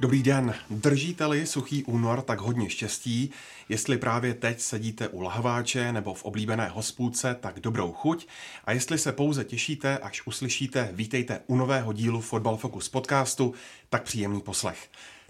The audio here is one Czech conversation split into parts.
Dobrý den. Držíte-li suchý únor, tak hodně štěstí. Jestli právě teď sedíte u lahváče nebo v oblíbené hospůdce, tak dobrou chuť. A jestli se pouze těšíte, až uslyšíte Vítejte u nového dílu Fotbal Focus podcastu, tak příjemný poslech.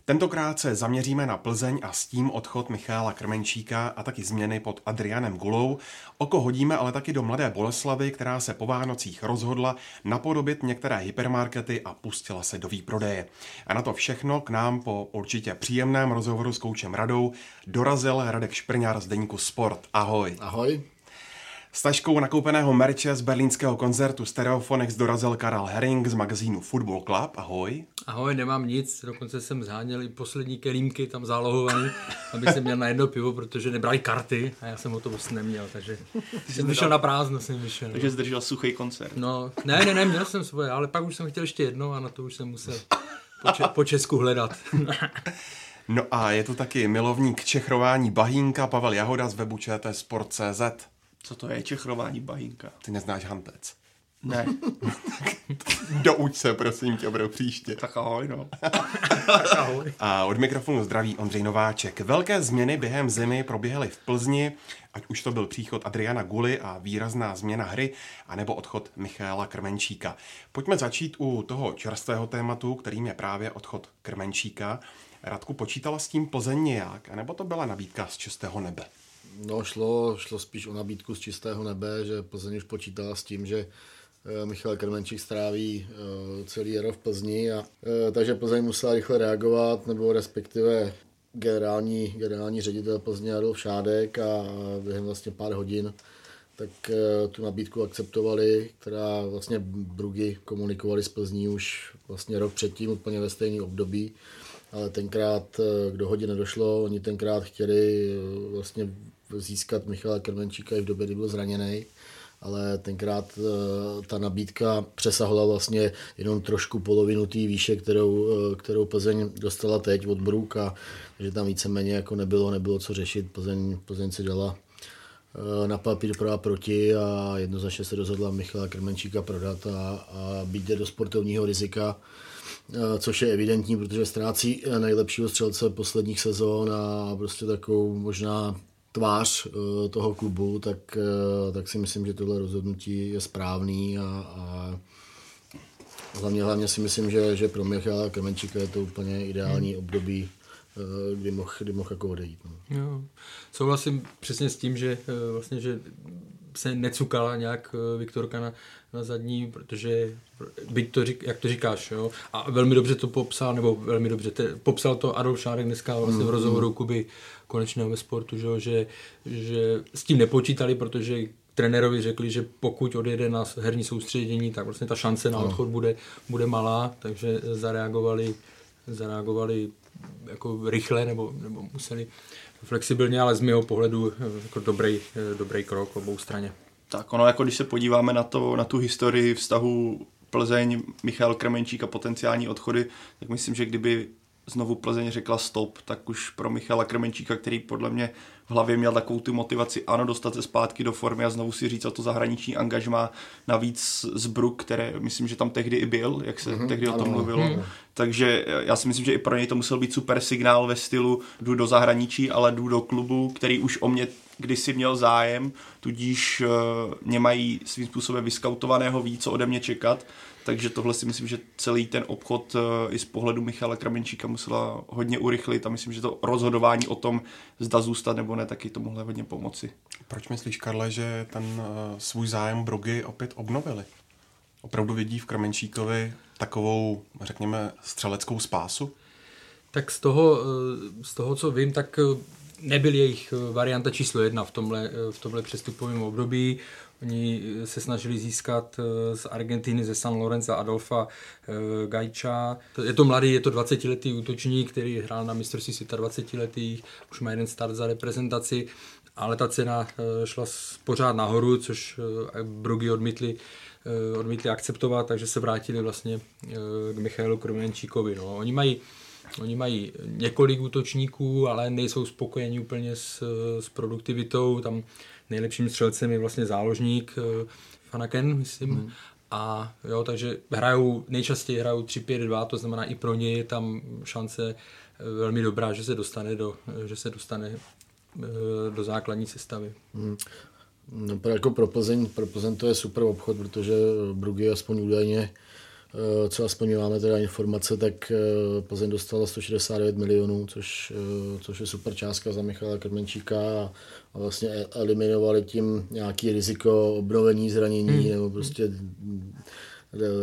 Tentokrát se zaměříme na Plzeň a s tím odchod Michála Krmenčíka a taky změny pod Adrianem Gulou. Oko hodíme ale taky do Mladé Boleslavy, která se po Vánocích rozhodla napodobit některé hypermarkety a pustila se do výprodeje. A na to všechno k nám po určitě příjemném rozhovoru s koučem Radou dorazil Radek Šprňár z Deníku Sport. Ahoj. Ahoj. S taškou nakoupeného merče z berlínského koncertu Stereophonics dorazil Karel Herring z magazínu Football Club. Ahoj. Ahoj, nemám nic, dokonce jsem zháněl i poslední kelímky tam zálohovaný, aby jsem měl na jedno pivo, protože nebrali karty a já jsem ho to vlastně neměl, takže jsem vyšel na prázdno, jsem vyšel. Takže zdržel suchý koncert. No, ne, ne, ne, měl jsem svoje, ale pak už jsem chtěl ještě jedno a na to už jsem musel po, če- po Česku hledat. No a je tu taky milovník čechrování bahínka Pavel Jahoda z webu ČT Sport.cz. Co to je čechrování bahínka? Ty neznáš hantec. Ne, Douč se, prosím tě, budou příště. tak ahoj no. Ahoj. A od mikrofonu zdraví Ondřej Nováček. Velké změny během zimy proběhly v Plzni, ať už to byl příchod Adriana Guly a výrazná změna hry, anebo odchod Michaela Krmenčíka. Pojďme začít u toho čerstvého tématu, kterým je právě odchod Krmenčíka. Radku, počítala s tím Plzeň nějak, anebo to byla nabídka z čistého nebe? No, šlo, šlo spíš o nabídku z čistého nebe, že Plzeň už počítala s tím, že eh, Michal Krmenčík stráví eh, celý jaro v Plzni, a, eh, takže Plzeň musela rychle reagovat, nebo respektive generální, generální ředitel Plzně Adolf Šádek a během vlastně pár hodin tak tu nabídku akceptovali, která vlastně Brugy komunikovali s Plzní už vlastně rok předtím, úplně ve stejné období ale tenkrát k dohodě nedošlo. Oni tenkrát chtěli vlastně získat Michala Krmenčíka i v době, kdy byl zraněný, ale tenkrát ta nabídka přesahovala vlastně jenom trošku polovinu té výše, kterou, kterou Plzeň dostala teď od Bruk a že tam víceméně jako nebylo, nebylo co řešit. Plzeň, Plzeň si dala na papír pro a proti a jednoznačně se rozhodla Michala Krmenčíka prodat a, a být do sportovního rizika což je evidentní, protože ztrácí nejlepšího střelce posledních sezón a prostě takovou možná tvář toho klubu, tak, tak si myslím, že tohle rozhodnutí je správný a, a hlavně, hlavně si myslím, že, že pro Michala Krmenčíka je to úplně ideální období, kdy mohl, kdy mohl jako odejít. No. Jo. Souhlasím přesně s tím, že vlastně, že se necukala nějak Viktorka na, na zadní, protože byť to, řík, jak to říkáš, jo, a velmi dobře to popsal, nebo velmi dobře, te, popsal to Adolf Šárek dneska vlastně v rozhovoru Kuby konečného ve sportu, že, že, že s tím nepočítali, protože trenérovi řekli, že pokud odjede na herní soustředění, tak vlastně ta šance na odchod bude, bude malá, takže zareagovali, zareagovali jako rychle, nebo, nebo museli flexibilně, ale z mého pohledu jako dobrý, dobrý krok obou straně. Tak ono, jako když se podíváme na, to, na tu historii vztahu Plzeň, Michal Krmenčík a potenciální odchody, tak myslím, že kdyby znovu Plzeň řekla stop, tak už pro Michala Krmenčíka, který podle mě v hlavě měl takovou tu motivaci, ano, dostat se zpátky do formy a znovu si říct o to zahraniční angažma, navíc z Bruk, které myslím, že tam tehdy i byl, jak se mm-hmm, tehdy o tom mluvilo. Mm-hmm. Takže já si myslím, že i pro něj to musel být super signál ve stylu jdu do zahraničí, ale jdu do klubu, který už o mě kdysi měl zájem, tudíž uh, mě mají svým způsobem vyskautovaného, ví, co ode mě čekat, takže tohle si myslím, že celý ten obchod uh, i z pohledu Michala Kramenčíka musela hodně urychlit a myslím, že to rozhodování o tom, zda zůstat nebo ne, taky to mohlo hodně pomoci. Proč myslíš, Karle, že ten uh, svůj zájem Brugy opět obnovili? Opravdu vidí v Krmenčíkovi takovou, řekněme, střeleckou spásu? Tak z toho, z toho co vím, tak nebyl jejich varianta číslo jedna v tomhle, v tomhle přestupovém období. Oni se snažili získat z Argentiny ze San Lorenza Adolfa Gajča. Je to mladý, je to 20-letý útočník, který hrál na mistrovství světa 20 letých, už má jeden start za reprezentaci, ale ta cena šla pořád nahoru, což Brugy odmítli odmítli akceptovat, takže se vrátili vlastně k Michailu Kromenčíkovi. No. Oni mají Oni mají několik útočníků, ale nejsou spokojeni úplně s, s produktivitou. Tam nejlepším střelcem je vlastně záložník eh, Fanaken, myslím. Hmm. A jo, takže hrajou, nejčastěji hrajou 3-5-2, to znamená i pro ně je tam šance eh, velmi dobrá, že se dostane do, že se dostane eh, do základní sestavy. Hmm. No, jako pro Plzeň, pro Plzeň to je super obchod, protože Brugy aspoň údajně Eh, co aspoň máme teda informace, tak eh, Plzeň dostala 169 milionů, což, eh, což je super částka za Michala Krmenčíka a, a vlastně e- eliminovali tím nějaký riziko obnovení zranění hmm. nebo prostě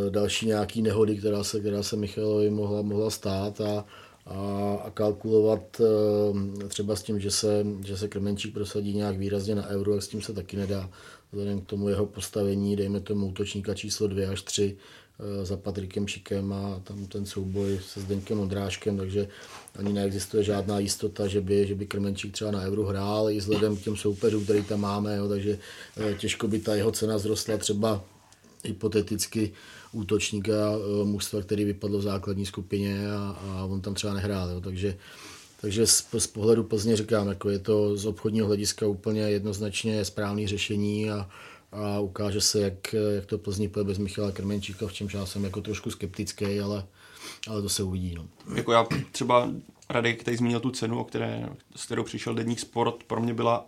další nějaký nehody, která se, která se Michalovi mohla, mohla stát a, a, a kalkulovat třeba s tím, že se, že se Krmenčík prosadí nějak výrazně na euro, tak s tím se taky nedá. Vzhledem k tomu jeho postavení, dejme tomu útočníka číslo 2 až 3, Eh, za Patrikem Šikem a tam ten souboj se Zdeňkem Ondráškem, takže ani neexistuje žádná jistota, že by, že by Krmenčík třeba na euro hrál i vzhledem k těm soupeřům, který tam máme, jo, takže eh, těžko by ta jeho cena zrostla třeba hypoteticky útočníka eh, mužstva, který vypadl v základní skupině a, a on tam třeba nehrál. Jo, takže takže z, z pohledu Plzně říkám, jako je to z obchodního hlediska úplně jednoznačně správné řešení a, a ukáže se, jak, jak to Plzni půjde bez Michala Krmenčíka, v čemž já jsem jako trošku skeptický, ale, ale to se uvidí. No. Jako já třeba Radek který zmínil tu cenu, o které, s kterou přišel Denník Sport, pro mě byla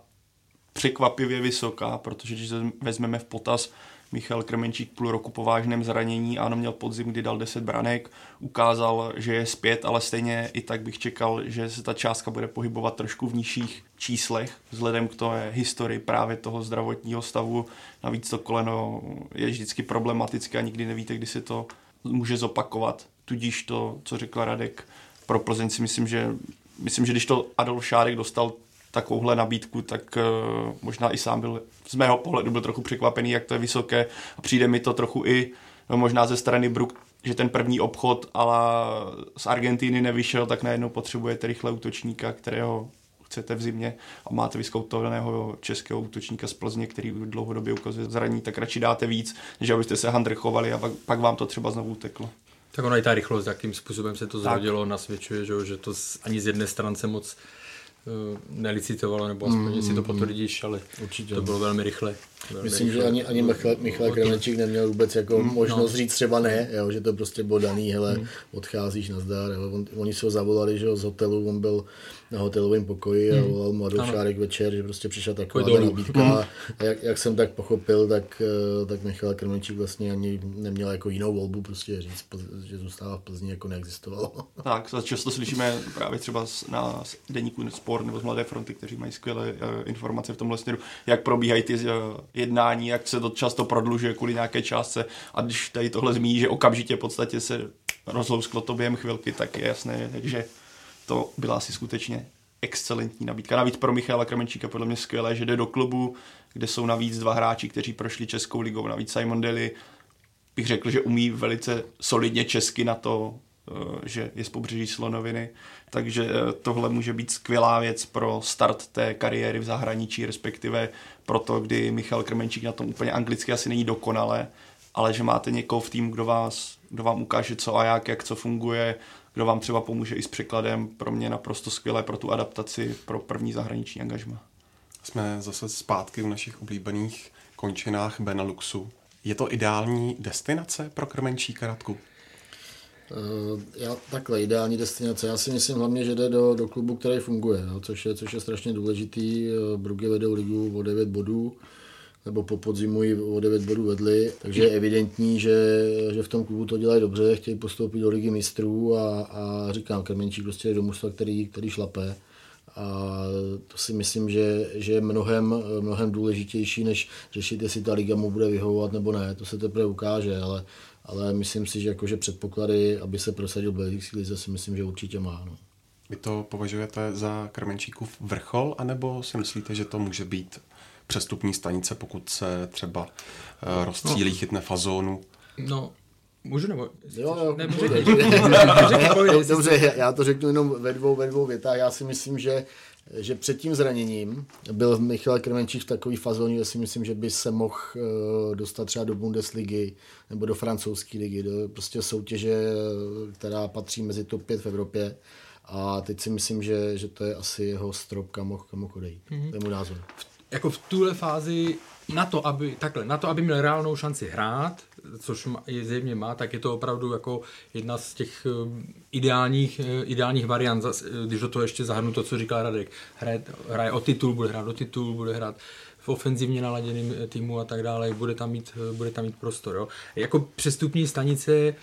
překvapivě vysoká, protože když vezmeme v potaz Michal Krmenčík půl roku po vážném zranění, ano, měl podzim, kdy dal 10 branek, ukázal, že je zpět, ale stejně i tak bych čekal, že se ta částka bude pohybovat trošku v nižších číslech, vzhledem k té historii právě toho zdravotního stavu. Navíc to koleno je vždycky problematické a nikdy nevíte, kdy se to může zopakovat. Tudíž to, co řekl Radek, pro Plzeň si myslím, že myslím, že když to Adolf Šárek dostal takovouhle nabídku, tak uh, možná i sám byl z mého pohledu byl trochu překvapený, jak to je vysoké a přijde mi to trochu i no, možná ze strany Brook, že ten první obchod ale z Argentíny nevyšel, tak najednou potřebujete rychle útočníka, kterého chcete v zimě a máte vyskoutovaného českého útočníka z Plzně, který dlouhodobě ukazuje zraní, tak radši dáte víc, než abyste se handrchovali a pak, pak vám to třeba znovu uteklo. Tak ono i ta rychlost, jakým způsobem se to zrodilo, nasvědčuje, že, že to ani z jedné strany moc Eh, nelicitovalo, nebo aspoň mm, si to potvrdíš, ale Určitě. to bylo velmi rychle. Velmi Myslím, rychle. že ani, ani Michal, Michal Kremečík neměl vůbec jako mm, možnost no. říct třeba ne, jo, že to prostě bylo daný, hele, mm. odcházíš na zdar. Jo. On, oni se ho zavolali, že z hotelu, on byl na hotelovém pokoji a hmm. volal mu Adolf Šárek večer, že prostě přišla taková nabídka. Hmm. A jak, jak, jsem tak pochopil, tak, eh, tak Michal Krmenčík vlastně ani neměl jako jinou volbu prostě říct, že zůstává v Plzni jako neexistovalo. Tak, často slyšíme právě třeba na deníku Sport nebo z Mladé fronty, kteří mají skvělé uh, informace v tomhle směru, jak probíhají ty uh, jednání, jak se to často prodlužuje kvůli nějaké částce a když tady tohle zmíní, že okamžitě v podstatě se rozlousklo to během chvilky, tak je jasné, že to byla asi skutečně excelentní nabídka. Navíc pro Michala Kramenčíka podle mě skvělé, že jde do klubu, kde jsou navíc dva hráči, kteří prošli Českou ligou. Navíc Simon Daly bych řekl, že umí velice solidně česky na to, eh, že je z pobřeží Slonoviny. Takže eh, tohle může být skvělá věc pro start té kariéry v zahraničí, respektive pro to, kdy Michal Krmenčík na tom úplně anglicky asi není dokonale, ale že máte někoho v týmu, kdo, vás, kdo vám ukáže co a jak, jak co funguje, kdo vám třeba pomůže i s překladem, pro mě naprosto skvělé pro tu adaptaci pro první zahraniční angažma. Jsme zase zpátky v našich oblíbených končinách Beneluxu. Je to ideální destinace pro krmenčí Radku? Uh, já, takhle, ideální destinace. Já si myslím hlavně, že jde do, do klubu, který funguje, no, což, je, což je strašně důležitý. Eh, Brugge vedou ligu o 9 bodů nebo po podzimu ji o 9 bodů vedli, takže je evidentní, že, že v tom klubu to dělají dobře, chtějí postoupit do ligy mistrů a, a říkám, Krmenčík prostě je do mužstva, který, který šlape. A to si myslím, že, že je mnohem, mnohem důležitější, než řešit, jestli ta liga mu bude vyhovovat nebo ne. To se teprve ukáže, ale, ale myslím si, že jakože předpoklady, aby se prosadil v lize, si myslím, že určitě má. No. Vy to považujete za Krmenčíkův vrchol, anebo si myslíte, že to může být přestupní stanice, pokud se třeba uh, rozcílí, chytne fazónu? No, Můžu nebo? Jo, jo, ne, Dobře, já to řeknu jenom ve dvou, ve dvou větách. Já si myslím, že že před tím zraněním byl Michal Krmenčík v takový fazóně, že si myslím, že by se mohl eh, dostat třeba do Bundesligy nebo do francouzské ligy, do prostě soutěže, která patří mezi top 5 v Evropě. A teď si myslím, že, že to je asi jeho strop, kam mohl, kam mohl odejít. Mm-hmm. To je můj názor. Jako v tuhle fázi na to, aby, takhle, na to, aby měl reálnou šanci hrát, což je zjevně má, tak je to opravdu jako jedna z těch eh, ideálních, eh, ideálních variant, eh, když do toho ještě zahrnu to, co říkal Radek. Hraje, hraje o titul, bude hrát o titul, bude hrát v ofenzivně naladěným týmu a tak dále, bude tam mít, bude tam mít prostor. Jo. Jako přestupní stanice Eh,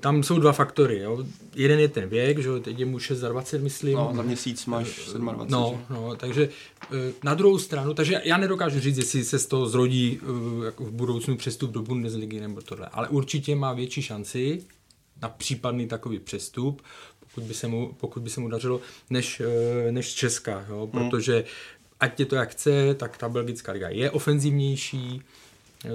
tam jsou dva faktory. Jo. Jeden je ten věk, že teď je mu 6 myslím. No, za měsíc máš 27. No, no, takže eh, na druhou stranu, takže já nedokážu říct, jestli se z toho zrodí eh, jako v budoucnu přestup do Bundesligy nebo tohle, ale určitě má větší šanci na případný takový přestup, pokud by se mu, pokud by se mu dařilo, než, než Česká, jo, hmm. protože ať je to jak chce, tak ta belgická liga je ofenzivnější,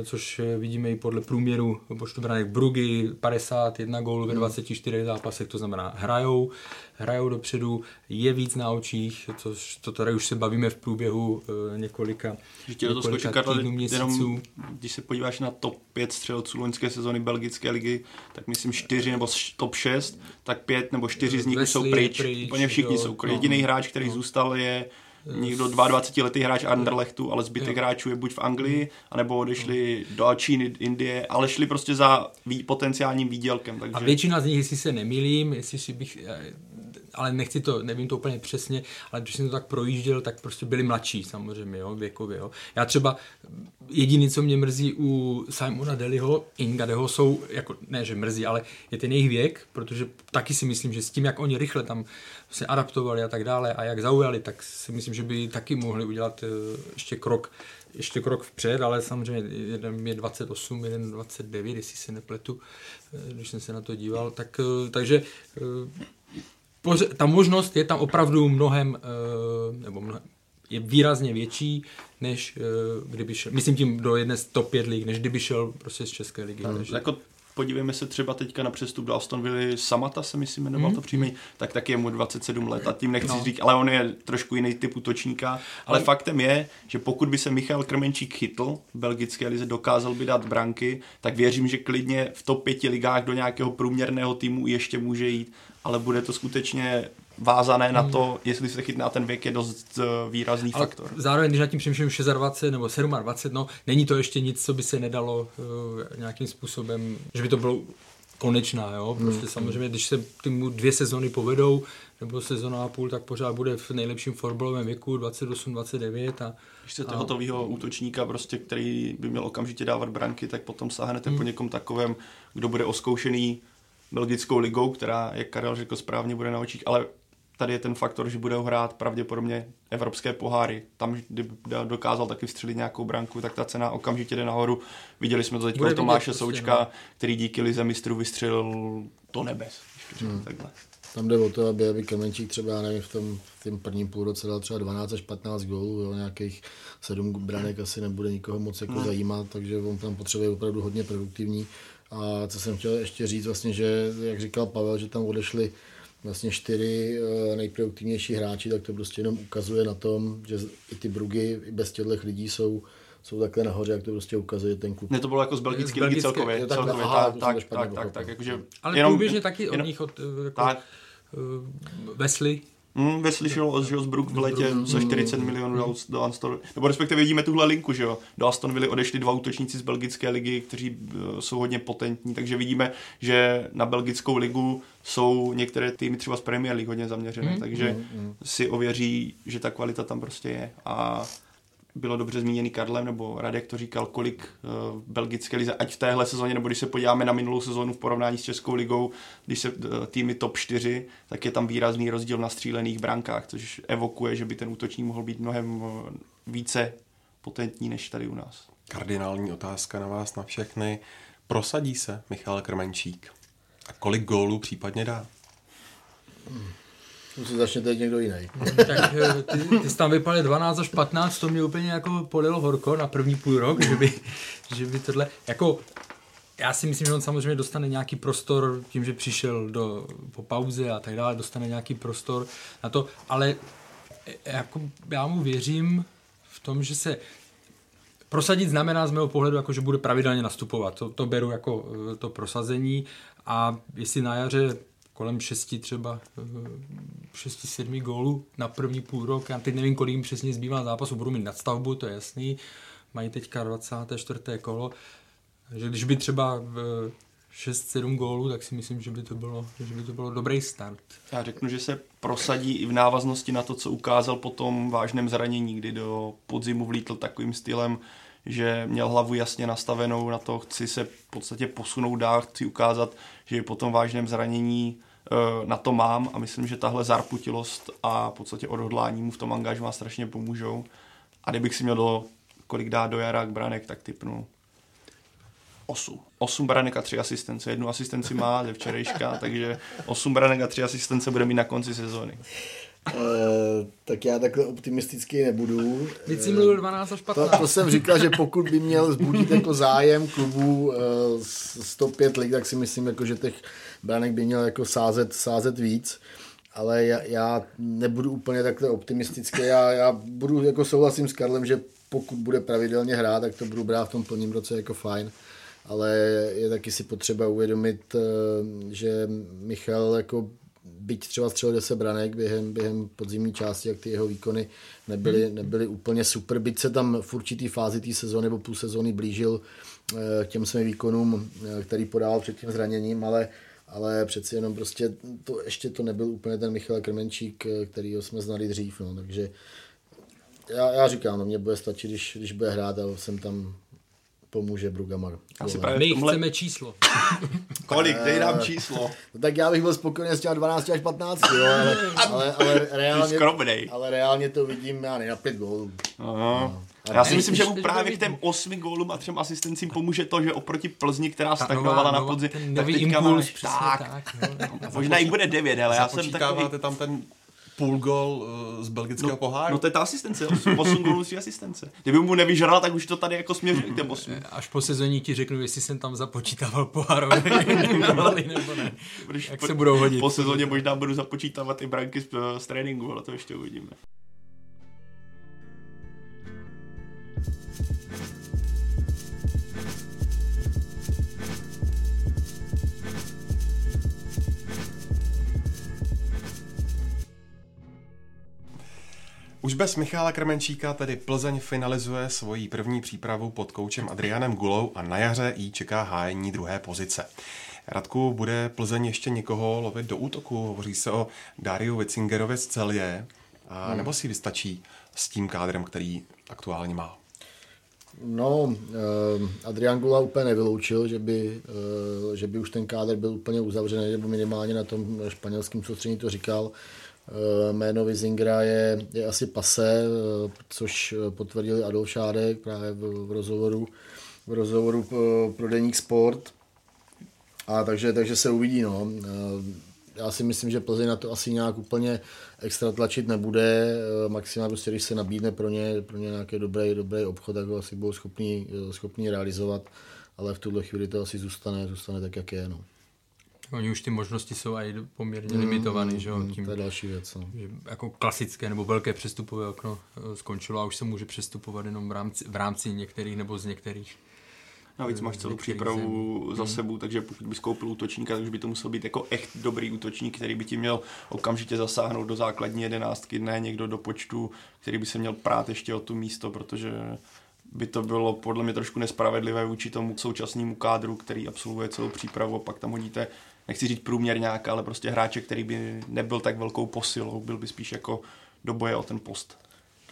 což vidíme i podle průměru počtu branek Brugy, 51 gólů ve 24 hmm. zápasech, to znamená hrajou, hrajou dopředu, je víc na očích, což to tady už se bavíme v průběhu uh, několika, několika to týdnů, měsíců. Jenom, když se podíváš na top 5 střelců loňské sezony belgické ligy, tak myslím 4 nebo top 6, tak 5 nebo 4 z nich Wesley jsou pryč. pryč. Úplně všichni jo, jsou. Jediný no, hráč, který no. zůstal, je někdo 22 letý hráč Anderlechtu, ale zbytek hráčů je buď v Anglii, anebo odešli do Číny, Indie, ale šli prostě za potenciálním výdělkem. Takže... A většina z nich, jestli se nemýlím, jestli si bych ale nechci to, nevím to úplně přesně, ale když jsem to tak projížděl, tak prostě byli mladší samozřejmě, jo, věkově. Jo. Já třeba jediný, co mě mrzí u Simona Deliho, Ingadeho, jsou, jako, ne, že mrzí, ale je ten jejich věk, protože taky si myslím, že s tím, jak oni rychle tam se adaptovali a tak dále a jak zaujali, tak si myslím, že by taky mohli udělat eh, ještě krok ještě krok vpřed, ale samozřejmě jeden je 28, jeden 29, jestli se nepletu, eh, když jsem se na to díval, tak, eh, takže ta možnost je tam opravdu mnohem, eh, nebo mnohem, je výrazně větší, než eh, kdyby šel, myslím tím do jedné z top 5 lig, než kdyby šel prostě z České ligy. Hmm. Takže... Jako podívejme se třeba teďka na přestup do Aston Villa Samata se myslím jmenoval hmm. to příjmení, tak taky je mu 27 let a tím nechci no. říct, ale on je trošku jiný typ útočníka, ale, ale faktem je, že pokud by se Michal Krmenčík chytl v belgické lize, dokázal by dát branky, tak věřím, že klidně v top 5 ligách do nějakého průměrného týmu ještě může jít ale bude to skutečně vázané na to, jestli se chytná ten věk je dost eh, výrazný ale faktor. Zároveň, když nad tím přemýšlím 26 nebo 27, no, není to ještě nic, co by se nedalo uh, nějakým způsobem, že by to bylo konečná, jo. Prostě hmm. samozřejmě, když se týmu dvě sezony povedou, nebo sezona a půl, tak pořád bude v nejlepším fotbalovém věku 28-29 a když a... hotového útočníka, prostě, který by měl okamžitě dávat branky, tak potom sáhnete hmm. po někom takovém, kdo bude oskoušený belgickou ligou, která, jak Karel řekl správně, bude na očích, ale tady je ten faktor, že bude hrát pravděpodobně evropské poháry. Tam, kdyby dokázal taky vstřelit nějakou branku, tak ta cena okamžitě jde nahoru. Viděli jsme to teď od Tomáše prostě, Součka, no. který díky Lize mistrů vystřelil do nebes. Hmm. Takhle. Tam jde o to, aby, aby Kemenčík třeba, nevím, v tom, v tom prvním půlroce dal třeba 12 až 15 gólů, jo, nějakých 7 branek asi nebude nikoho moc jako hmm. zajímat, takže on tam potřebuje opravdu hodně produktivní. A co jsem chtěl ještě říct, vlastně, že jak říkal Pavel, že tam odešli vlastně čtyři eh, nejproduktivnější hráči, tak to prostě jenom ukazuje na tom, že i ty Brugy i bez těchto lidí jsou jsou takhle nahoře, jak to prostě ukazuje ten klub. Ne, to bylo jako z belgické ligy celkově. Tak, celkově aha, tak, tak, tak, tak, tak, jakože Ale jenom, průběžně taky jenom, od nich, od, jako, tak. Uh, Wesley, Hmm, Weslyšel od Hillsbrook v letě za 40 milionů do, do Aston Nebo respektive vidíme tuhle linku, že jo. Do Aston Villa odešli dva útočníci z belgické ligy, kteří uh, jsou hodně potentní, takže vidíme, že na belgickou ligu jsou některé týmy třeba z Premier League hodně zaměřené, mm, takže mm, mm. si ověří, že ta kvalita tam prostě je. A bylo dobře zmíněný Karlem, nebo Radek to říkal, kolik uh, belgické lize, ať v téhle sezóně, nebo když se podíváme na minulou sezónu v porovnání s Českou ligou, když se uh, týmy top 4, tak je tam výrazný rozdíl na střílených brankách, což evokuje, že by ten útočník mohl být mnohem uh, více potentní než tady u nás. Kardinální otázka na vás na všechny. Prosadí se Michal Krmenčík? A kolik gólů případně dá? Hmm. Si začne teď někdo jiný. tak eh, ty, ty jsi tam vypadal 12 až 15, to mě úplně jako polilo horko na první půl rok, že by, že by tohle, jako já si myslím, že on samozřejmě dostane nějaký prostor tím, že přišel do, po pauze a tak dále, dostane nějaký prostor na to, ale eh, jako já mu věřím v tom, že se prosadit znamená z mého pohledu, jako, že bude pravidelně nastupovat. To, to beru jako eh, to prosazení a jestli na jaře kolem šesti třeba, eh, šesti, sedmi gólů na první půl rok, já teď nevím, kolik jim přesně zbývá zápasu, budu mít nadstavbu, to je jasný, mají teďka 24. kolo, takže když by třeba 6-7 gólů, tak si myslím, že by to bylo, že by to bylo dobrý start. Já řeknu, že se prosadí i v návaznosti na to, co ukázal po tom vážném zranění, kdy do podzimu vlítl takovým stylem, že měl hlavu jasně nastavenou na to, chci se v podstatě posunout dál, chci ukázat, že po tom vážném zranění eh, na to mám a myslím, že tahle zarputilost a v podstatě odhodlání mu v tom angažmá strašně pomůžou. A kdybych si měl do, kolik dát do Jarák Branek, tak typnu 8. 8 branek a 3 asistence. Jednu asistenci má ze včerejška, takže 8 branek a 3 asistence bude mít na konci sezóny. Uh, tak já takhle optimistický nebudu. Teď jsi mluvil 12 až 15. To, to jsem říkal, že pokud by měl zbudit jako zájem klubu uh, 105 lig, tak si myslím, jako, že těch branek by měl jako sázet, sázet víc. Ale já, já nebudu úplně takhle optimistický. Já, já budu jako souhlasím s Karlem, že pokud bude pravidelně hrát, tak to budu brát v tom plním roce jako fajn ale je taky si potřeba uvědomit, eh, že Michal jako byť třeba střelil 10 branek během, během podzimní části, jak ty jeho výkony nebyly, hmm. nebyly úplně super, byť se tam v určitý fázi té sezóny nebo půl sezóny blížil eh, k těm svým výkonům, eh, který podával před tím zraněním, ale ale přeci jenom prostě to, ještě to nebyl úplně ten Michal Krmenčík, který jsme znali dřív, no, takže já, já říkám, no, mě bude stačit, když, když bude hrát a jsem tam pomůže Brugamar. Asi právě My tomhle... chceme číslo. Kolik? Dej nám číslo. No, tak já bych byl spokojený s těmi 12 až 15, jo, ale, ale, ale, reálně, ale reálně to vidím já ne, na 5 gólů. No. Já si myslím, že mu právě k těm osmi gólům a třem asistencím pomůže to, že oproti Plzni, která stagnovala na podzim, tak teďka impuls, tak, tak no. možná i bude devět, ale já jsem takový... tam ten půl gol uh, z belgického no, poháru. No to je ta asistence, 8, 8 gólů z asistence. Kdyby mu nevyžral, tak už to tady jako směřuje k těm 8. Až po sezóně ti řeknu, jestli jsem tam započítával pohárové nebo ne. Jak po, se budou hodit. Po sezóně možná budu započítávat i branky z, z tréninku, ale to ještě uvidíme. Už bez Michála Krmenčíka tedy Plzeň finalizuje svoji první přípravu pod koučem Adrianem Gulou a na jaře jí čeká hájení druhé pozice. Radku, bude Plzeň ještě někoho lovit do útoku? Hovoří se o Dariu Witzingerovi z Celie, a hmm. nebo si vystačí s tím kádrem, který aktuálně má? No, eh, Adrian Gula úplně nevyloučil, že by, eh, že by už ten kádr byl úplně uzavřený, nebo minimálně na tom španělském soustředění to říkal. Eh, jméno Vizingra je, je asi pase, eh, což potvrdil Adolf Šádek právě v, v rozhovoru, v rozhovoru pro, Deník Sport. A takže, takže se uvidí. No. Eh, já si myslím, že Plzeň na to asi nějak úplně extra tlačit nebude. Maximálně prostě, když se nabídne pro ně, pro ně nějaký dobrý, dobrý obchod, tak ho asi budou schopni, schopni realizovat. Ale v tuhle chvíli to asi zůstane, zůstane tak, jak je. No. Oni už ty možnosti jsou i poměrně mm, limitované, že mm, Tím, to je další věc. No. Že jako klasické nebo velké přestupové okno eh, skončilo a už se může přestupovat jenom v rámci, v rámci některých nebo z některých. Navíc máš celou přípravu zem. za hmm. sebou, takže pokud bys koupil útočníka, tak už by to musel být jako echt dobrý útočník, který by ti měl okamžitě zasáhnout do základní jedenáctky, ne někdo do počtu, který by se měl prát ještě o tu místo, protože by to bylo podle mě trošku nespravedlivé vůči tomu současnému kádru, který absolvuje celou přípravu a pak tam hodíte nechci říct průměr nějak, ale prostě hráče, který by nebyl tak velkou posilou, byl by spíš jako do boje o ten post.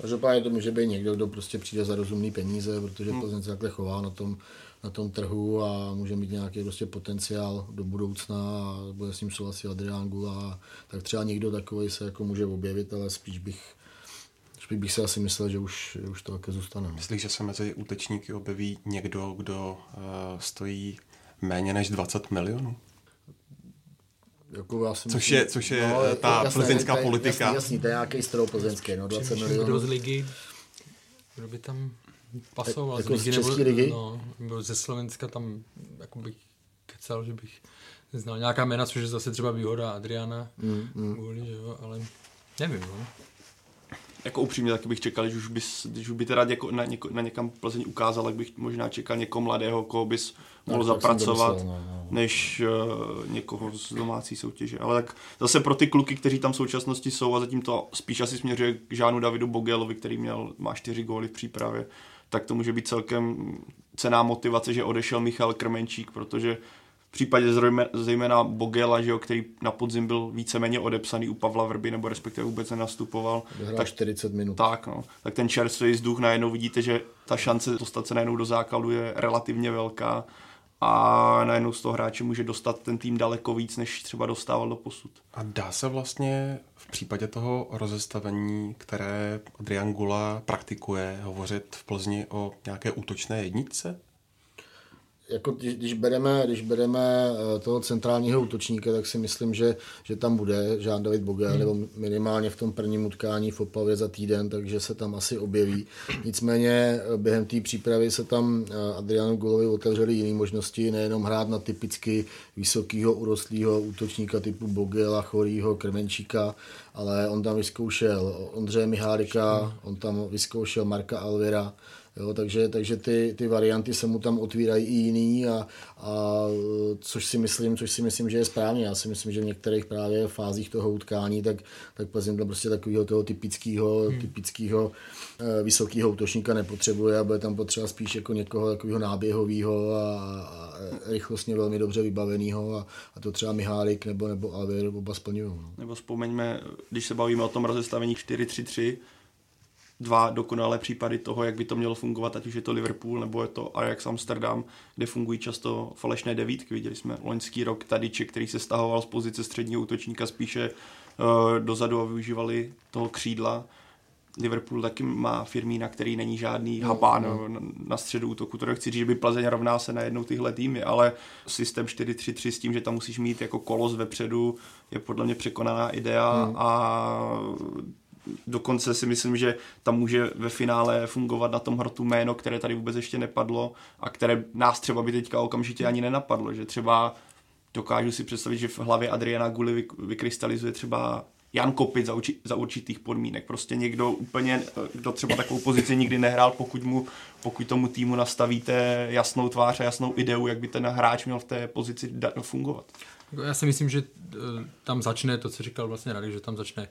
Každopádně to může být někdo, kdo prostě přijde za rozumný peníze, protože hmm. Plzeň se takhle chová na tom, na tom trhu a může mít nějaký prostě potenciál do budoucna a bude s ním souhlasit Adrián Gula, tak třeba někdo takový se jako může objevit, ale spíš bych spíš bych si asi myslel, že už, že už to také zůstane. No. Myslíš, že se mezi útečníky objeví někdo, kdo uh, stojí méně než 20 milionů? Jako já si Což myslím- je- což je, no, eh, ta jasné, plzeňská je- politika. Jasný, jasný, to je nějaký strou plzeňský, no, 20 Přemýšlím, Kdo milionů. z ligy, kdo by tam pasoval? Jako z ligy České ligy? No, nebo ze Slovenska tam jako bych kecal, že bych znal nějaká jména, což je zase třeba výhoda Adriana, mm, mm. Kvůli, že jo, ale nevím, no. Jako upřímně taky bych čekal, když už, bys, když už by teda něko, na, něko, na někam Plzeň ukázal, tak bych možná čekal někoho mladého, koho bys mohl tak jsem zapracovat, myslel, no, no. než uh, někoho z domácí soutěže. Ale tak zase pro ty kluky, kteří tam v současnosti jsou a zatím to spíš asi směřuje k Žánu Davidu Bogelovi, který měl, má čtyři góly v přípravě, tak to může být celkem cená motivace, že odešel Michal Krmenčík, protože v případě zejména Bogela, že jo, který na podzim byl víceméně odepsaný u Pavla Vrby, nebo respektive vůbec nenastupoval, Vyhrál tak 40 minut. tak, no. Tak ten čerstvý vzduch najednou vidíte, že ta šance dostat se najednou do základu je relativně velká a najednou z toho hráče může dostat ten tým daleko víc, než třeba dostával do posud. A dá se vlastně v případě toho rozestavení, které Adrian Gula praktikuje, hovořit v Plzni o nějaké útočné jedničce? Jako když, když, bereme, když bereme eh, toho centrálního útočníka, tak si myslím, že, že tam bude Jean David Bogel, hmm. nebo minimálně v tom prvním utkání v Opavě za týden, takže se tam asi objeví. Nicméně eh, během té přípravy se tam eh, Adrianu Gulovi otevřely jiné možnosti, nejenom hrát na typicky vysokého urostlého útočníka typu Bogela, Chorýho, Krmenčíka, ale on tam vyzkoušel Ondřeje Mihálika, on tam vyzkoušel Marka Alvira, Jo, takže, takže ty, ty varianty se mu tam otvírají i jiný, a, a což, si myslím, což si myslím, že je správně. Já si myslím, že v některých právě fázích toho utkání, tak, tak Plzeň tam prostě takového toho typického, hmm. typického eh, vysokého útočníka nepotřebuje a bude tam potřeba spíš jako někoho takového náběhového a, a rychlostně velmi dobře vybaveného a, a to třeba Mihálik nebo, nebo Alvir oba splňují. No. Nebo vzpomeňme, když se bavíme o tom rozestavení 4-3-3, dva dokonalé případy toho, jak by to mělo fungovat, ať už je to Liverpool nebo je to Ajax Amsterdam, kde fungují často falešné devítky. Viděli jsme loňský rok Tadiče, který se stahoval z pozice středního útočníka spíše uh, dozadu a využívali toho křídla. Liverpool taky má firmína, který není žádný habán no, na, na středu útoku. To chci říct, že by Plzeň rovná se na jednou tyhle týmy, ale systém 4-3-3 s tím, že tam musíš mít jako kolos vepředu, je podle mě překonaná idea hmm. a dokonce si myslím, že tam může ve finále fungovat na tom hrotu jméno, které tady vůbec ještě nepadlo a které nás třeba by teďka okamžitě ani nenapadlo, že třeba dokážu si představit, že v hlavě Adriana Guly vykrystalizuje třeba Jan Kopit za, uči, za určitých podmínek. Prostě někdo úplně, kdo třeba takovou pozici nikdy nehrál, pokud, mu, pokud tomu týmu nastavíte jasnou tvář a jasnou ideu, jak by ten hráč měl v té pozici fungovat. Já si myslím, že eh, tam začne to, co říkal vlastně Radek, že tam začne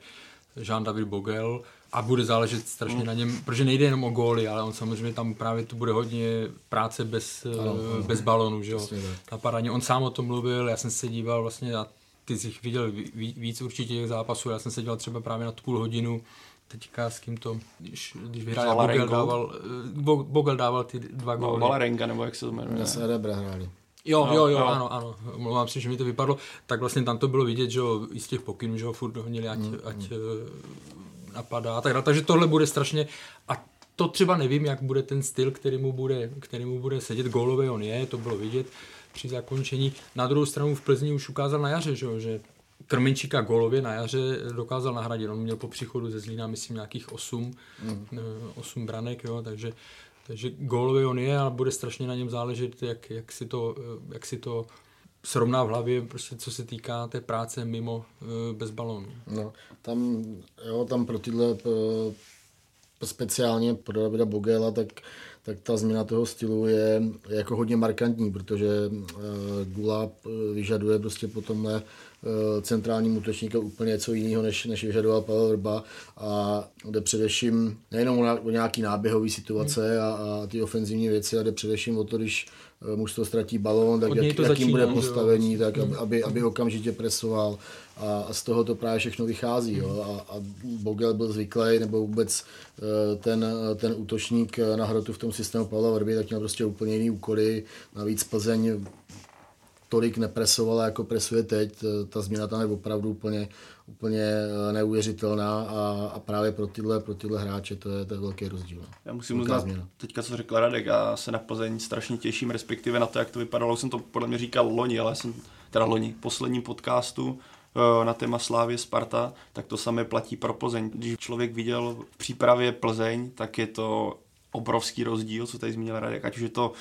Jean-David Bogel a bude záležet strašně mm. na něm, protože nejde jenom o góly, ale on samozřejmě tam právě to bude hodně práce bez, ano, uh, bez balonu, že jo, napadání. On sám o tom mluvil, já jsem se díval vlastně na ty jsi viděl víc určitě těch zápasů, já jsem se díval třeba právě na tu půl hodinu, teďka s kým to, když, když vyhrál Bogel dával, uh, Bogel dával ty dva no, góly. Valarenga, nebo jak se to jmenuje. Se Rebra hráli. Jo, no, jo, jo, no. ano, ano, mluvám si, že mi to vypadlo, tak vlastně tam to bylo vidět, že jo, i z těch pokynů, že jo, furt honili, ať, mm, ať mm. napadá a tak dále, takže tohle bude strašně, a to třeba nevím, jak bude ten styl, který mu bude, který mu bude sedět, gólový on je, to bylo vidět při zakončení. Na druhou stranu v Plzni už ukázal na jaře, že, jo, že Krmenčíka golově na jaře dokázal nahradit. On měl po příchodu ze Zlína, myslím, nějakých 8, mm. 8 branek, jo, takže takže gólový on je a bude strašně na něm záležet, jak, jak, si, to, jak si to srovná v hlavě, prostě co se týká té práce mimo bez balónu. No, tam, jo, tam pro tyhle speciálně pro Davida Bogela, tak, tak ta změna toho stylu je, je jako hodně markantní, protože uh, Gula vyžaduje prostě po tomhle centrálním útočníka úplně něco jiného, než, než vyžadoval Pavel Vrba a jde především nejenom o nějaký náběhový situace a, a ty ofenzivní věci, ale jde především o to, když mužstvo ztratí balón, tak jak, to jakým začíná, bude postavení, tak aby, aby, aby okamžitě presoval a, a z toho to právě všechno vychází. Jo? A, a Bogel byl zvyklý, nebo vůbec ten, ten útočník na hrotu v tom systému Pavla Vrby, tak měl prostě úplně jiný úkoly. Navíc Plzeň tolik nepresovala, jako presuje teď. Ta změna tam je opravdu úplně, úplně neuvěřitelná a, a právě pro tyhle, pro tyhle hráče to je, to je velký rozdíl. Já musím uznat, teďka co řekl Radek, já se na Plzeň strašně těším, respektive na to, jak to vypadalo. Jsem to podle mě říkal loni, ale jsem teda loni, posledním podcastu eh, na téma Slávě Sparta, tak to samé platí pro Plzeň. Když člověk viděl v přípravě Plzeň, tak je to obrovský rozdíl, co tady zmínil Radek, ať už je to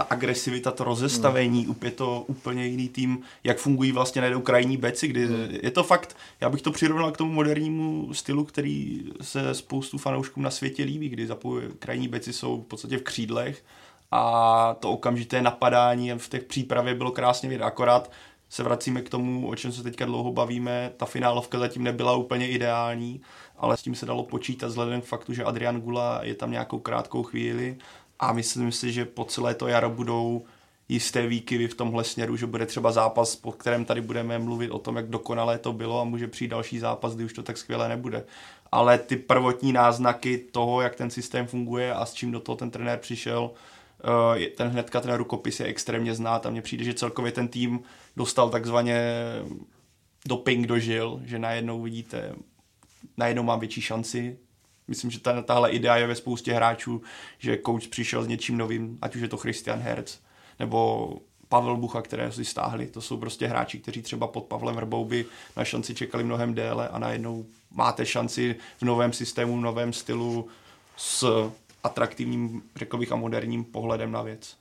ta agresivita, to rozestavení, mm. je to úplně jiný tým, jak fungují vlastně najednou krajní beci, kdy mm. je to fakt, já bych to přirovnal k tomu modernímu stylu, který se spoustu fanouškům na světě líbí, kdy zapojuje, krajní beci jsou v podstatě v křídlech a to okamžité napadání v těch přípravě bylo krásně vidět, akorát se vracíme k tomu, o čem se teďka dlouho bavíme, ta finálovka zatím nebyla úplně ideální, ale s tím se dalo počítat vzhledem k faktu, že Adrian Gula je tam nějakou krátkou chvíli a myslím si, že po celé to jaro budou jisté výkyvy v tomhle směru, že bude třeba zápas, po kterém tady budeme mluvit o tom, jak dokonalé to bylo a může přijít další zápas, kdy už to tak skvěle nebude. Ale ty prvotní náznaky toho, jak ten systém funguje a s čím do toho ten trenér přišel, eh, ten hnedka ten rukopis je extrémně znát a mně přijde, že celkově ten tým dostal takzvaně doping dožil, že najednou vidíte, najednou mám větší šanci, Myslím, že ta, tahle idea je ve spoustě hráčů, že coach přišel s něčím novým, ať už je to Christian Herz, nebo Pavel Bucha, které si stáhli. To jsou prostě hráči, kteří třeba pod Pavlem Vrbou by na šanci čekali mnohem déle a najednou máte šanci v novém systému, v novém stylu s atraktivním, řekl bych, a moderním pohledem na věc.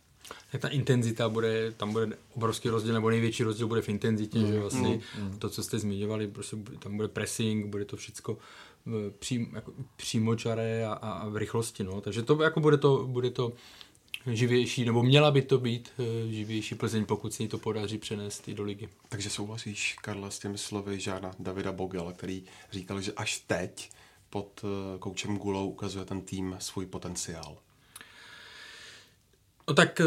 Tak ta intenzita bude, tam bude obrovský rozdíl, nebo největší rozdíl bude v intenzitě, mm, že vlastně mm, mm. to, co jste zmiňovali, prostě tam bude pressing, bude to všechno přím, jako přímočaré a, a v rychlosti, no. Takže to jako bude to, bude to živější, nebo měla by to být eh, živější Plzeň, pokud se jí to podaří přenést i do ligy. Takže souhlasíš, Karla, s těmi slovy žádná Davida Bogela, který říkal, že až teď pod eh, koučem Gulou ukazuje ten tým svůj potenciál. No tak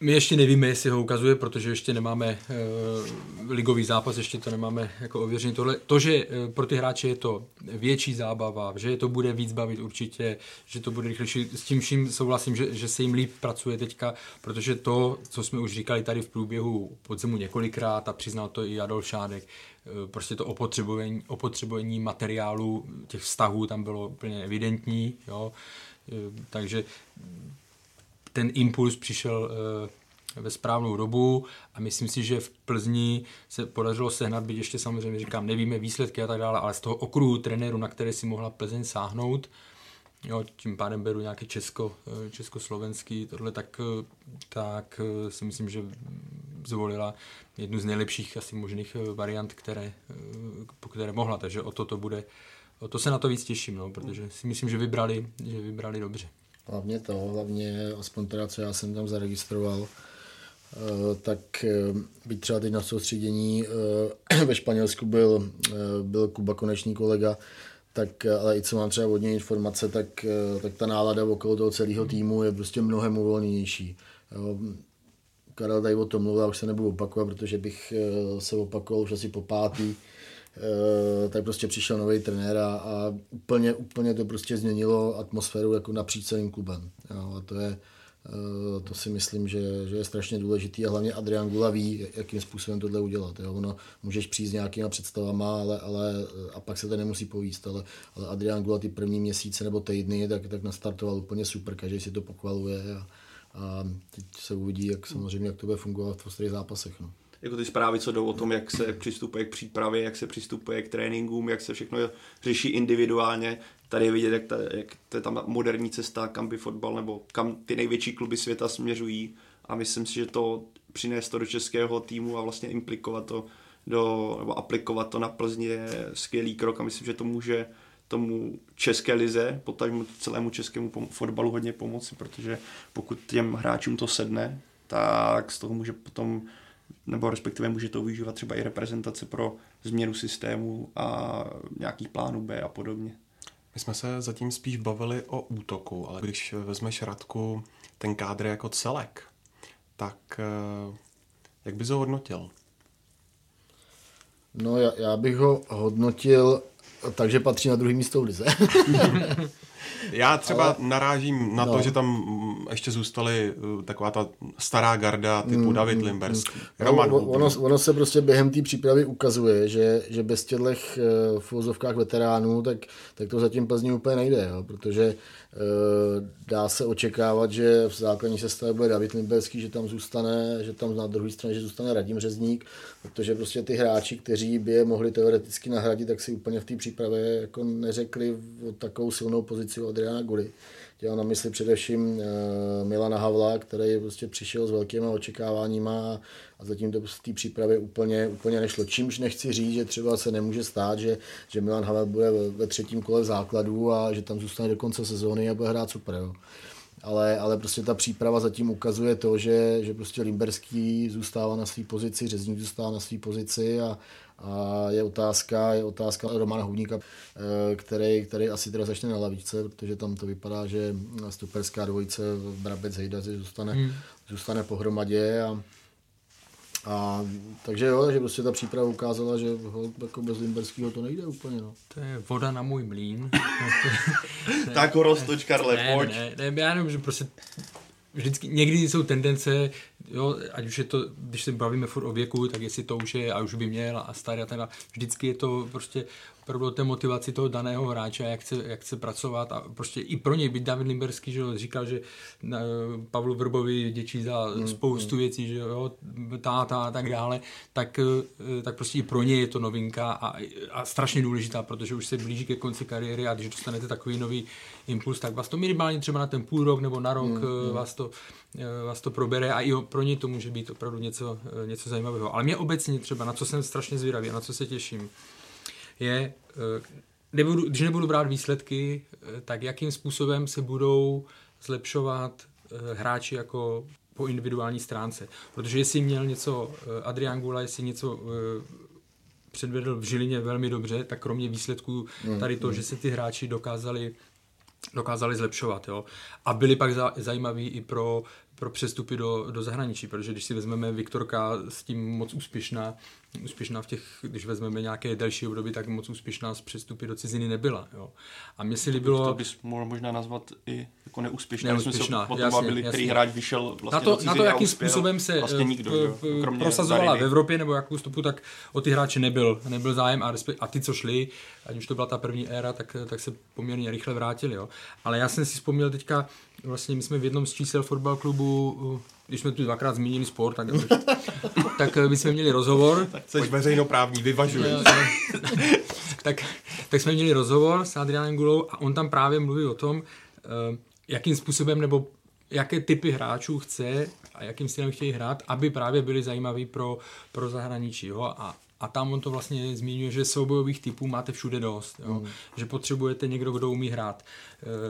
my ještě nevíme, jestli ho ukazuje, protože ještě nemáme uh, ligový zápas, ještě to nemáme jako ověření. Tohle, to, že uh, pro ty hráče je to větší zábava, že je to bude víc bavit určitě, že to bude rychlejší, s tím vším souhlasím, že, že se jim líp pracuje teďka, protože to, co jsme už říkali tady v průběhu podzimu několikrát a přiznal to i Adolf Šádek, uh, prostě to opotřebování, opotřebování materiálu, těch vztahů tam bylo úplně evidentní, jo? takže ten impuls přišel eh, ve správnou dobu a myslím si, že v Plzni se podařilo sehnat, byť ještě samozřejmě říkám, nevíme výsledky a tak dále, ale z toho okruhu trenéru, na které si mohla Plzeň sáhnout, jo, tím pádem beru nějaký česko, eh, československý, tohle, tak, eh, tak si myslím, že zvolila jednu z nejlepších asi možných variant, které, po které mohla, takže o to to bude, o to se na to víc těším, no, protože si myslím, že vybrali, že vybrali dobře. Hlavně to, hlavně aspoň teda, co já jsem tam zaregistroval, eh, tak eh, být třeba teď na soustředění eh, ve Španělsku byl, byl Kuba Konečný kolega, tak, ale i co mám třeba od něj informace, tak, tak ta nálada okolo toho celého týmu je prostě mnohem uvolněnější. Karel tady o tom mluvil, už se nebudu opakovat, protože bych se opakoval už asi po pátý. Eh, tak prostě přišel nový trenér a, a úplně, úplně to prostě změnilo atmosféru jako napříč celým klubem. Jo, a to je, eh, to si myslím, že, že je strašně důležitý a hlavně Adrian Gula ví, jakým způsobem tohle udělat. Jo. Ono, můžeš přijít s nějakýma představama ale, ale, a pak se to nemusí povíst, ale, ale Adrian Gula ty první měsíce nebo týdny tak, tak nastartoval úplně super, každý si to pochvaluje a, a teď se uvidí, jak samozřejmě, jak to bude fungovat v ostrých zápasech. No jako ty zprávy, co jdou o tom, jak se přistupuje k přípravě, jak se přistupuje k tréninkům, jak se všechno řeší individuálně. Tady je vidět, jak, ta, jak to je tam moderní cesta, kam by fotbal nebo kam ty největší kluby světa směřují a myslím si, že to přinést to do českého týmu a vlastně implikovat to do, nebo aplikovat to na Plzně je skvělý krok a myslím, že to může tomu české lize, potažmu celému českému fotbalu hodně pomoci, protože pokud těm hráčům to sedne, tak z toho může potom nebo respektive může to využívat třeba i reprezentace pro změnu systému a nějaký plánu B a podobně. My jsme se zatím spíš bavili o útoku, ale když vezmeš Radku ten kádr jako celek, tak eh, jak bys ho hodnotil? No já, já bych ho hodnotil takže patří na druhý místo v lize. Já třeba Ale... narážím na no. to, že tam mm, ještě zůstali uh, taková ta stará garda typu mm, David mm, Limbers, mm, Roman no, ono, ono se prostě během té přípravy ukazuje, že, že bez těchto uh, v úzovkách veteránů, tak, tak to zatím Plzni úplně nejde, jo, protože dá se očekávat, že v základní sestavě bude David Limberský, že tam zůstane, že tam na druhé straně, že zůstane Radim Řezník, protože prostě ty hráči, kteří by je mohli teoreticky nahradit, tak si úplně v té přípravě jako neřekli o takovou silnou pozici Adriana Guly. Dělal na mysli především eh, Milana Havla, který prostě přišel s velkými očekáváníma a zatím to v té přípravě úplně, úplně nešlo. Čímž nechci říct, že třeba se nemůže stát, že, že Milan Havel bude ve třetím kole základu a že tam zůstane do konce sezóny a bude hrát super. Jo. Ale, ale prostě ta příprava zatím ukazuje to, že, že prostě Limberský zůstává na své pozici, Řezník zůstává na své pozici a, a je otázka, je otázka Romana Hubníka, eh, který, který asi teda začne na lavičce, protože tam to vypadá, že stuperská dvojice Brabec Hejdaři zůstane, hmm. zůstane pohromadě a, a, takže jo, takže prostě ta příprava ukázala, že ho, jako bez Limberského to nejde úplně. No. To je voda na můj mlín. tak roztoč, Karle, ne, pojď. Ne, ne, já jenom, že prostě vždycky, někdy jsou tendence, jo, ať už je to, když se bavíme furt o věku, tak jestli to už je a už by měl a starý a teda, vždycky je to prostě opravdu o té motivaci toho daného hráče, jak chce, jak chce pracovat a prostě i pro něj, byť David Limberský, že říkal, že na Pavlu Vrbovi děčí za mm, spoustu mm. věcí, že jo, táta a tak dále, tak, eh, tak prostě i pro něj je to novinka a, a strašně důležitá, protože už se blíží ke konci kariéry a když dostanete takový nový impuls, tak vás to minimálně třeba na ten půl rok nebo na rok mm, mm. vás to eh, vás to probere a i pro ně to může být opravdu něco, něco zajímavého. Ale mě obecně třeba, na co jsem strašně zvědavý a na co se těším, je, eh, nebudu, když nebudu brát výsledky, eh, tak jakým způsobem se budou zlepšovat eh, hráči jako po individuální stránce. Protože jestli měl něco Adrian Gula, jestli něco předvedl v Žilině velmi dobře, tak kromě výsledků mm, tady to, mm. že se ty hráči dokázali dokázali zlepšovat. Jo? A byli pak za, zajímaví i pro, pro přestupy do, do zahraničí, protože když si vezmeme Viktorka s tím moc úspěšná, úspěšná v těch, když vezmeme nějaké delší období, tak moc úspěšná z přestupy do ciziny nebyla. Jo. A mě si líbilo... To bys mohl možná nazvat i jako neúspěšná. neúspěšná jsme se jasně, bavili, jasně. který hráč vyšel vlastně na to, do na to, jakým způsobem se vlastně nikdo, p- prosazovala v Evropě nebo jakou stupu, tak o ty hráče nebyl, nebyl zájem a, a ty, co šli, ať už to byla ta první éra, tak, tak se poměrně rychle vrátili. Jo. Ale já jsem si vzpomněl teďka, vlastně my jsme v jednom z čísel fotbal klubu když jsme tu dvakrát zmínili sport, tak, tak eh, my jsme měli rozhovor. Jsi veřejnoprávní, vyvažuješ. tak, tak jsme měli rozhovor s Adrianem Gulou a on tam právě mluví o tom, eh, jakým způsobem nebo jaké typy hráčů chce a jakým stylem chtějí hrát, aby právě byli zajímaví pro, pro zahraničí. Jo? A a tam on to vlastně zmiňuje, že soubojových typů máte všude dost. Jo? Mm. Že potřebujete někdo, kdo umí hrát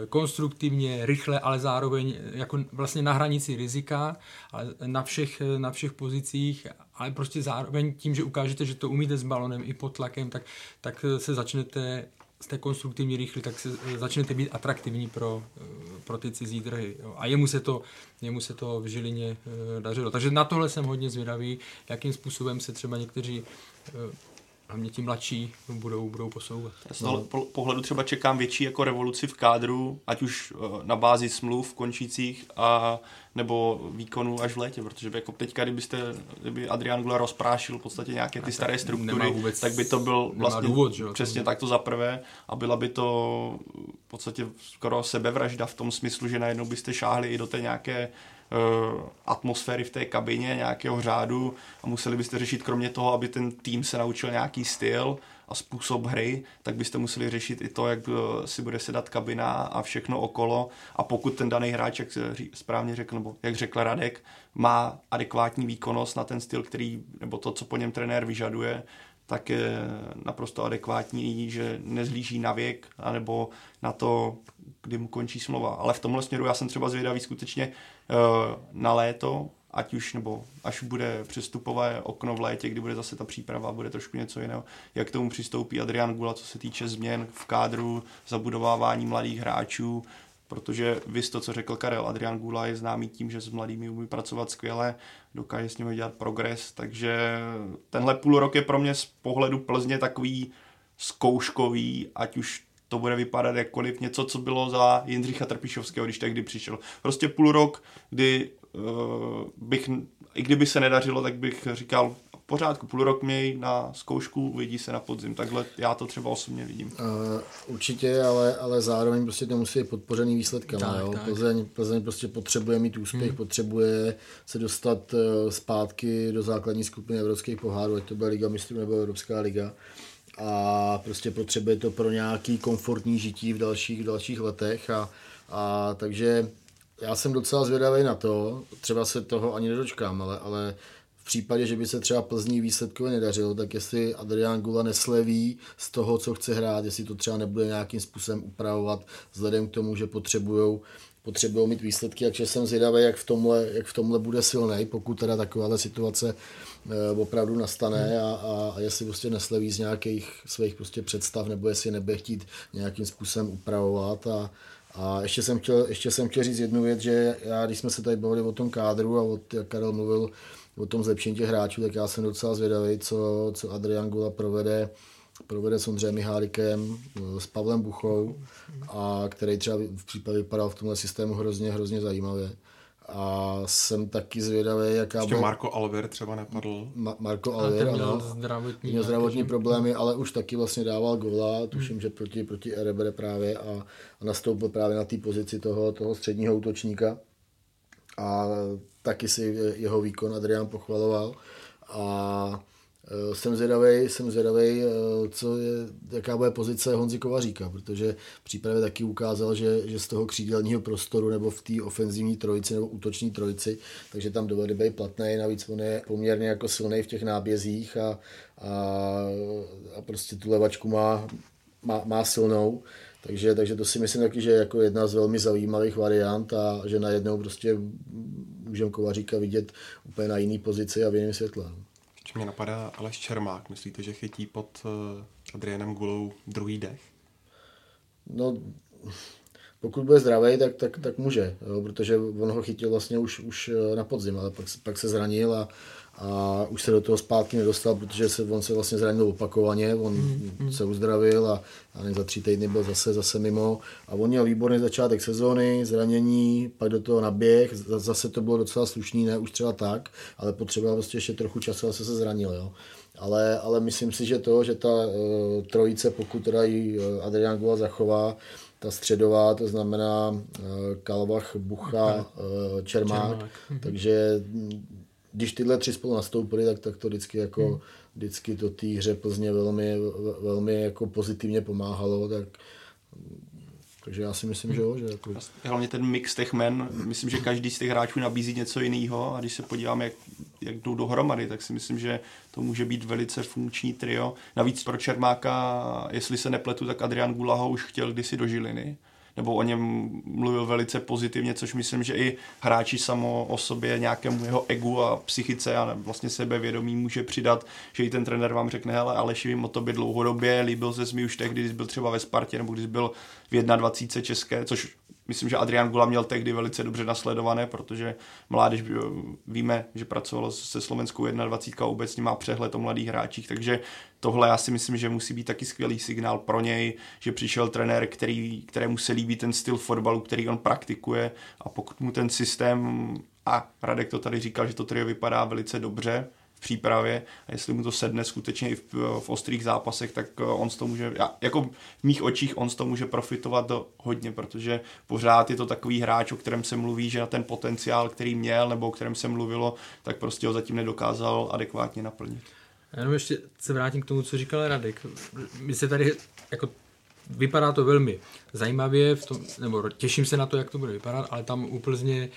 e, konstruktivně, rychle, ale zároveň jako vlastně na hranici rizika, ale na všech, na všech pozicích, ale prostě zároveň tím, že ukážete, že to umíte s balonem i pod tlakem, tak, tak se začnete jste konstruktivní rychlí, tak se začnete být atraktivní pro, pro ty cizí trhy. Jo. A jemu se, to, jemu se to v Žilině dařilo. Takže na tohle jsem hodně zvědavý, jakým způsobem se třeba někteří hlavně ti mladší budou, budou posouvat. Já z toho no. pohledu třeba čekám větší jako revoluci v kádru, ať už eh, na bázi smluv končících a nebo výkonu až v létě, protože by jako teďka, kdybyste, kdyby Adrian Gula rozprášil v podstatě nějaké ty staré struktury, vůbec, tak by to byl vlastně důvod, že? přesně tak to za prvé a byla by to v podstatě skoro sebevražda v tom smyslu, že najednou byste šáhli i do té nějaké Eh, atmosféry v té kabině, nějakého řádu a museli byste řešit kromě toho, aby ten tým se naučil nějaký styl a způsob hry, tak byste museli řešit i to, jak eh, si bude sedat kabina a všechno okolo. A pokud ten daný hráč, jak správně řekl, nebo jak řekl Radek, má adekvátní výkonnost na ten styl, který, nebo to, co po něm trenér vyžaduje, tak je naprosto adekvátní, že nezlíží na věk, anebo na to, kdy mu končí smlouva. Ale v tomhle směru já jsem třeba zvědavý skutečně uh, na léto, ať už nebo až bude přestupové okno v létě, kdy bude zase ta příprava, bude trošku něco jiného, jak k tomu přistoupí Adrian Gula, co se týče změn v kádru, zabudovávání mladých hráčů, protože vy to, co řekl Karel, Adrian Gula je známý tím, že s mladými umí pracovat skvěle, dokáže s nimi dělat progres, takže tenhle půl rok je pro mě z pohledu Plzně takový zkouškový, ať už to bude vypadat jakkoliv něco, co bylo za Jindřicha Trpišovského, když tehdy přišel. Prostě půl rok, kdy uh, bych, i kdyby se nedařilo, tak bych říkal, pořádku, půl rok měj na zkoušku, uvidí se na podzim. Takhle já to třeba osobně vidím. Uh, určitě, ale, ale zároveň prostě to musí být podpořený výsledkama. Tak, jo? Tak. Plzeň, Plzeň prostě potřebuje mít úspěch, hmm. potřebuje se dostat uh, zpátky do základní skupiny evropských pohárů, ať to byla Liga mistrů nebo Evropská liga a prostě potřebuje to pro nějaký komfortní žití v dalších, v dalších letech a, a takže já jsem docela zvědavý na to, třeba se toho ani nedočkám, ale, ale případě, že by se třeba Plzní výsledkově nedařilo, tak jestli Adrián Gula nesleví z toho, co chce hrát, jestli to třeba nebude nějakým způsobem upravovat, vzhledem k tomu, že potřebují potřebují mít výsledky, takže jsem zvědavý, jak v tomhle, jak v tomhle bude silný, pokud teda takováhle situace e, opravdu nastane a, a, a jestli prostě nesleví z nějakých svých prostě představ, nebo jestli nebude chtít nějakým způsobem upravovat. A, a ještě jsem, chtěl, ještě jsem chtěl říct jednu věc, že já, když jsme se tady bavili o tom kádru a o, jak Karel mluvil o tom zlepšení těch hráčů, tak já jsem docela zvědavý, co, co Adrian Gula provede provede s Ondřejem Mihálikem, s Pavlem Buchou, a který třeba v případě vypadal v tomhle systému hrozně, hrozně zajímavě. A jsem taky zvědavý, jaká Ještě byl... Marko Alver třeba napadl. Ma- Marko Alver, měl ano. zdravotní, měl zdravotní problémy, ale už taky vlastně dával gola, tuším, hmm. že proti, proti Erebere právě a, a nastoupil právě na té pozici toho, toho středního útočníka. A taky si jeho výkon Adrián pochvaloval. A jsem zvědavý, jsem zvědavý, eh, co je, jaká bude pozice Honzi Kovaříka, protože v přípravě taky ukázal, že, že z toho křídelního prostoru nebo v té ofenzivní trojici nebo útoční trojici, takže tam dovede být platný, navíc on je poměrně jako silný v těch nábězích a, a, a prostě tu levačku má, má, má silnou. Takže, takže to si myslím taky, že je jako jedna z velmi zajímavých variant a že najednou prostě můžeme Kovaříka vidět úplně na jiný pozici a v jiném světle. Ještě mě napadá Aleš Čermák. Myslíte, že chytí pod uh, Adrianem Gulou druhý dech? No, pokud bude zdravý, tak, tak, tak může, jo, protože on ho chytil vlastně už, už eh, na podzim, ale pak, pak se zranil a, a už se do toho zpátky nedostal, protože se, on se vlastně zranil opakovaně, on mm, se uzdravil a, a za tři týdny byl zase, zase mimo a on měl výborný začátek sezóny, zranění, pak do toho naběh, zase to bylo docela slušný, ne už třeba tak, ale potřeboval prostě ještě trochu času a se zranil, jo. Ale, ale myslím si, že to, že ta uh, trojice, pokud teda ji uh, Adrian Gula zachová, ta středová, to znamená uh, Kalvach, Bucha, uh, Čermák, Čermák. Takže když tyhle tři spolu nastoupily, tak, tak to vždycky jako hmm. vždycky to té hře Plzně velmi, velmi jako pozitivně pomáhalo, tak takže já si myslím, že jo. Že jako... Hlavně ten mix těch men, myslím, že každý z těch hráčů nabízí něco jiného a když se podíváme, jak, jak jdou dohromady, tak si myslím, že to může být velice funkční trio. Navíc pro Čermáka, jestli se nepletu, tak Adrian Gulaho už chtěl kdysi do Žiliny nebo o něm mluvil velice pozitivně, což myslím, že i hráči samo o sobě nějakému jeho egu a psychice a vlastně sebevědomí může přidat, že i ten trenér vám řekne, hele Aleši, vím o tobě dlouhodobě, líbil se mi už tehdy, když byl třeba ve Spartě nebo když byl v 21. české, což myslím, že Adrian Gula měl tehdy velice dobře nasledované, protože mládež eh, víme, že pracovalo se slovenskou 21 a obecně má přehled o mladých hráčích, takže tohle já si myslím, že musí být taky skvělý signál pro něj, že přišel trenér, který, kterému se líbí ten styl fotbalu, který on praktikuje a pokud mu ten systém a Radek to tady říkal, že to trio vypadá velice dobře, přípravě a jestli mu to sedne skutečně i v, v ostrých zápasech, tak eh, on z toho může, jako v mých očích on z toho může profitovat do, hodně, protože pořád je to takový hráč, o kterém se mluví, že na ten potenciál, který měl nebo o kterém se mluvilo, tak prostě ho zatím nedokázal adekvátně naplnit. Já jenom ještě se vrátím k tomu, co říkal Radek. My se tady jako vypadá to velmi zajímavě, v tom, nebo těším se na to, jak to bude vypadat, ale tam úplně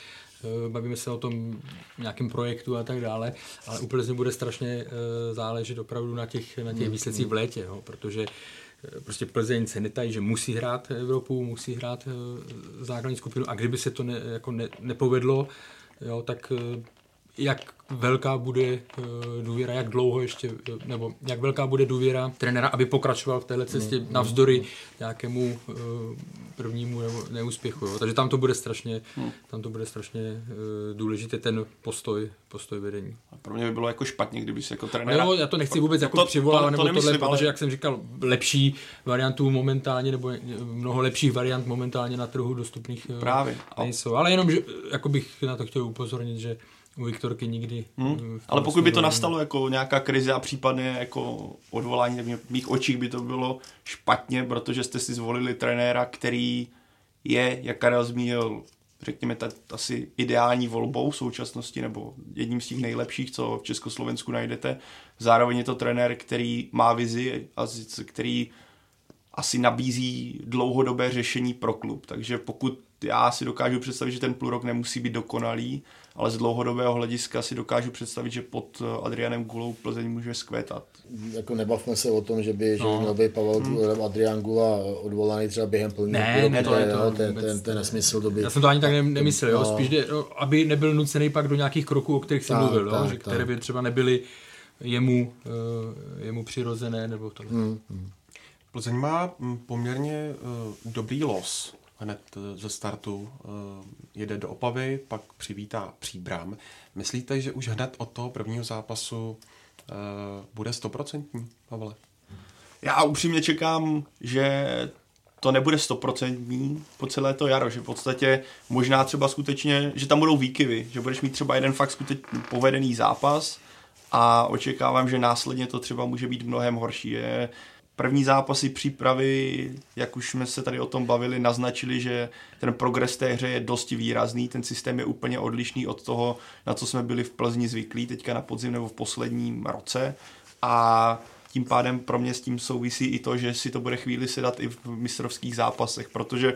bavíme se o tom nějakém projektu a tak dále, ale úplně bude strašně eh, záležet opravdu na těch, na těch hmm, výsledcích v létě, jo, protože eh, prostě Plzeň se netají, že musí hrát Evropu, musí hrát základní skupinu a kdyby se to ne, jako ne, nepovedlo, jo, tak jak velká bude eh, důvěra, jak dlouho ještě, eh, nebo jak velká bude důvěra trenéra, aby pokračoval v téhle cestě navzdory nějakému eh, prvnímu nebo neúspěchu. Jo. Takže tam to bude strašně, tam to bude strašně důležité ten postoj, postoj vedení. A pro mě by bylo jako špatně, kdyby si jako No trenér... jo, já to nechci vůbec jako to- přivolávat, to- to nebo tohle, ale- protože jak jsem říkal, lepší variantů momentálně, nebo mnoho lepších variant momentálně na trhu dostupných Právě. Nejsou. Ale jenom, že jako bych na to chtěl upozornit, že u Viktorky nikdy... Hmm. Ale pokud by to nastalo jako nějaká krize a případně jako odvolání, tak v mých očích by to bylo špatně, protože jste si zvolili trenéra, který je, jak Karel zmínil, řekněme, ta, asi ideální volbou v současnosti, nebo jedním z těch nejlepších, co v Československu najdete. Zároveň je to trenér, který má vizi a který asi nabízí dlouhodobé řešení pro klub. Takže pokud já si dokážu představit, že ten půl rok nemusí být dokonalý, ale z dlouhodobého hlediska si dokážu představit, že pod eh, Adrianem Gulou Plzeň může skvétat. Jako nebavme se o tom, že by, že by No. měl být Pavel hmm. Adrian Gula odvolaný třeba během plného Ne, půl ne, roku, to je to jo, ten, ten, ten nesmysl to by... Já jsem to ani tak ne- nemyslel, jo? No. spíš jde, aby nebyl nucený pak do nějakých kroků, o kterých jsem Tak, mluvil, jo? tak, že, tak. které by třeba nebyly jemu, uh, jemu přirozené, nebo to. Hmm. Plzeň má mm, poměrně uh, dobrý los hned eh, ze startu. Uh, jede do Opavy, pak přivítá Příbram. Myslíte, že už hned od toho prvního zápasu uh, bude stoprocentní, Pavle? Já upřímně čekám, že to nebude stoprocentní po celé to jaro, že v podstatě možná třeba skutečně, že tam budou výkyvy, že budeš mít třeba jeden fakt skutečně povedený zápas a očekávám, že následně to třeba může být mnohem horší. Je první zápasy přípravy, jak už jsme se tady o tom bavili, naznačili, že ten progres té hře je dosti výrazný, ten systém je úplně odlišný od toho, na co jsme byli v Plzni zvyklí teďka na podzim nebo v posledním roce. A tím pádem pro mě s tím souvisí i to, že si to bude chvíli sedat i v mistrovských zápasech, protože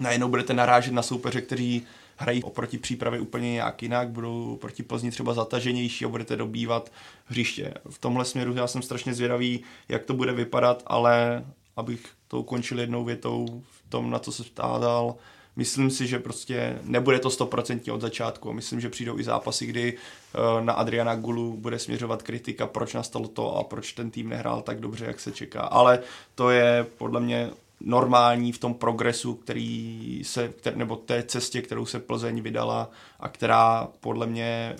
najednou budete narážet na soupeře, kteří hrají oproti přípravě úplně nějak jinak, budou proti Plzni třeba zataženější a budete dobývat hřiště. V tomhle směru já jsem strašně zvědavý, jak to bude vypadat, ale abych to ukončil jednou větou v tom, na co se ptádal, myslím si, že prostě nebude to stoprocentně od začátku. Myslím, že přijdou i zápasy, kdy eh, na Adriana Gulu bude směřovat kritika, proč nastalo to a proč ten tým nehrál tak dobře, jak se čeká. Ale to je podle mě normální v tom progresu, který se, kter, nebo té cestě, kterou se Plzeň vydala a která podle mě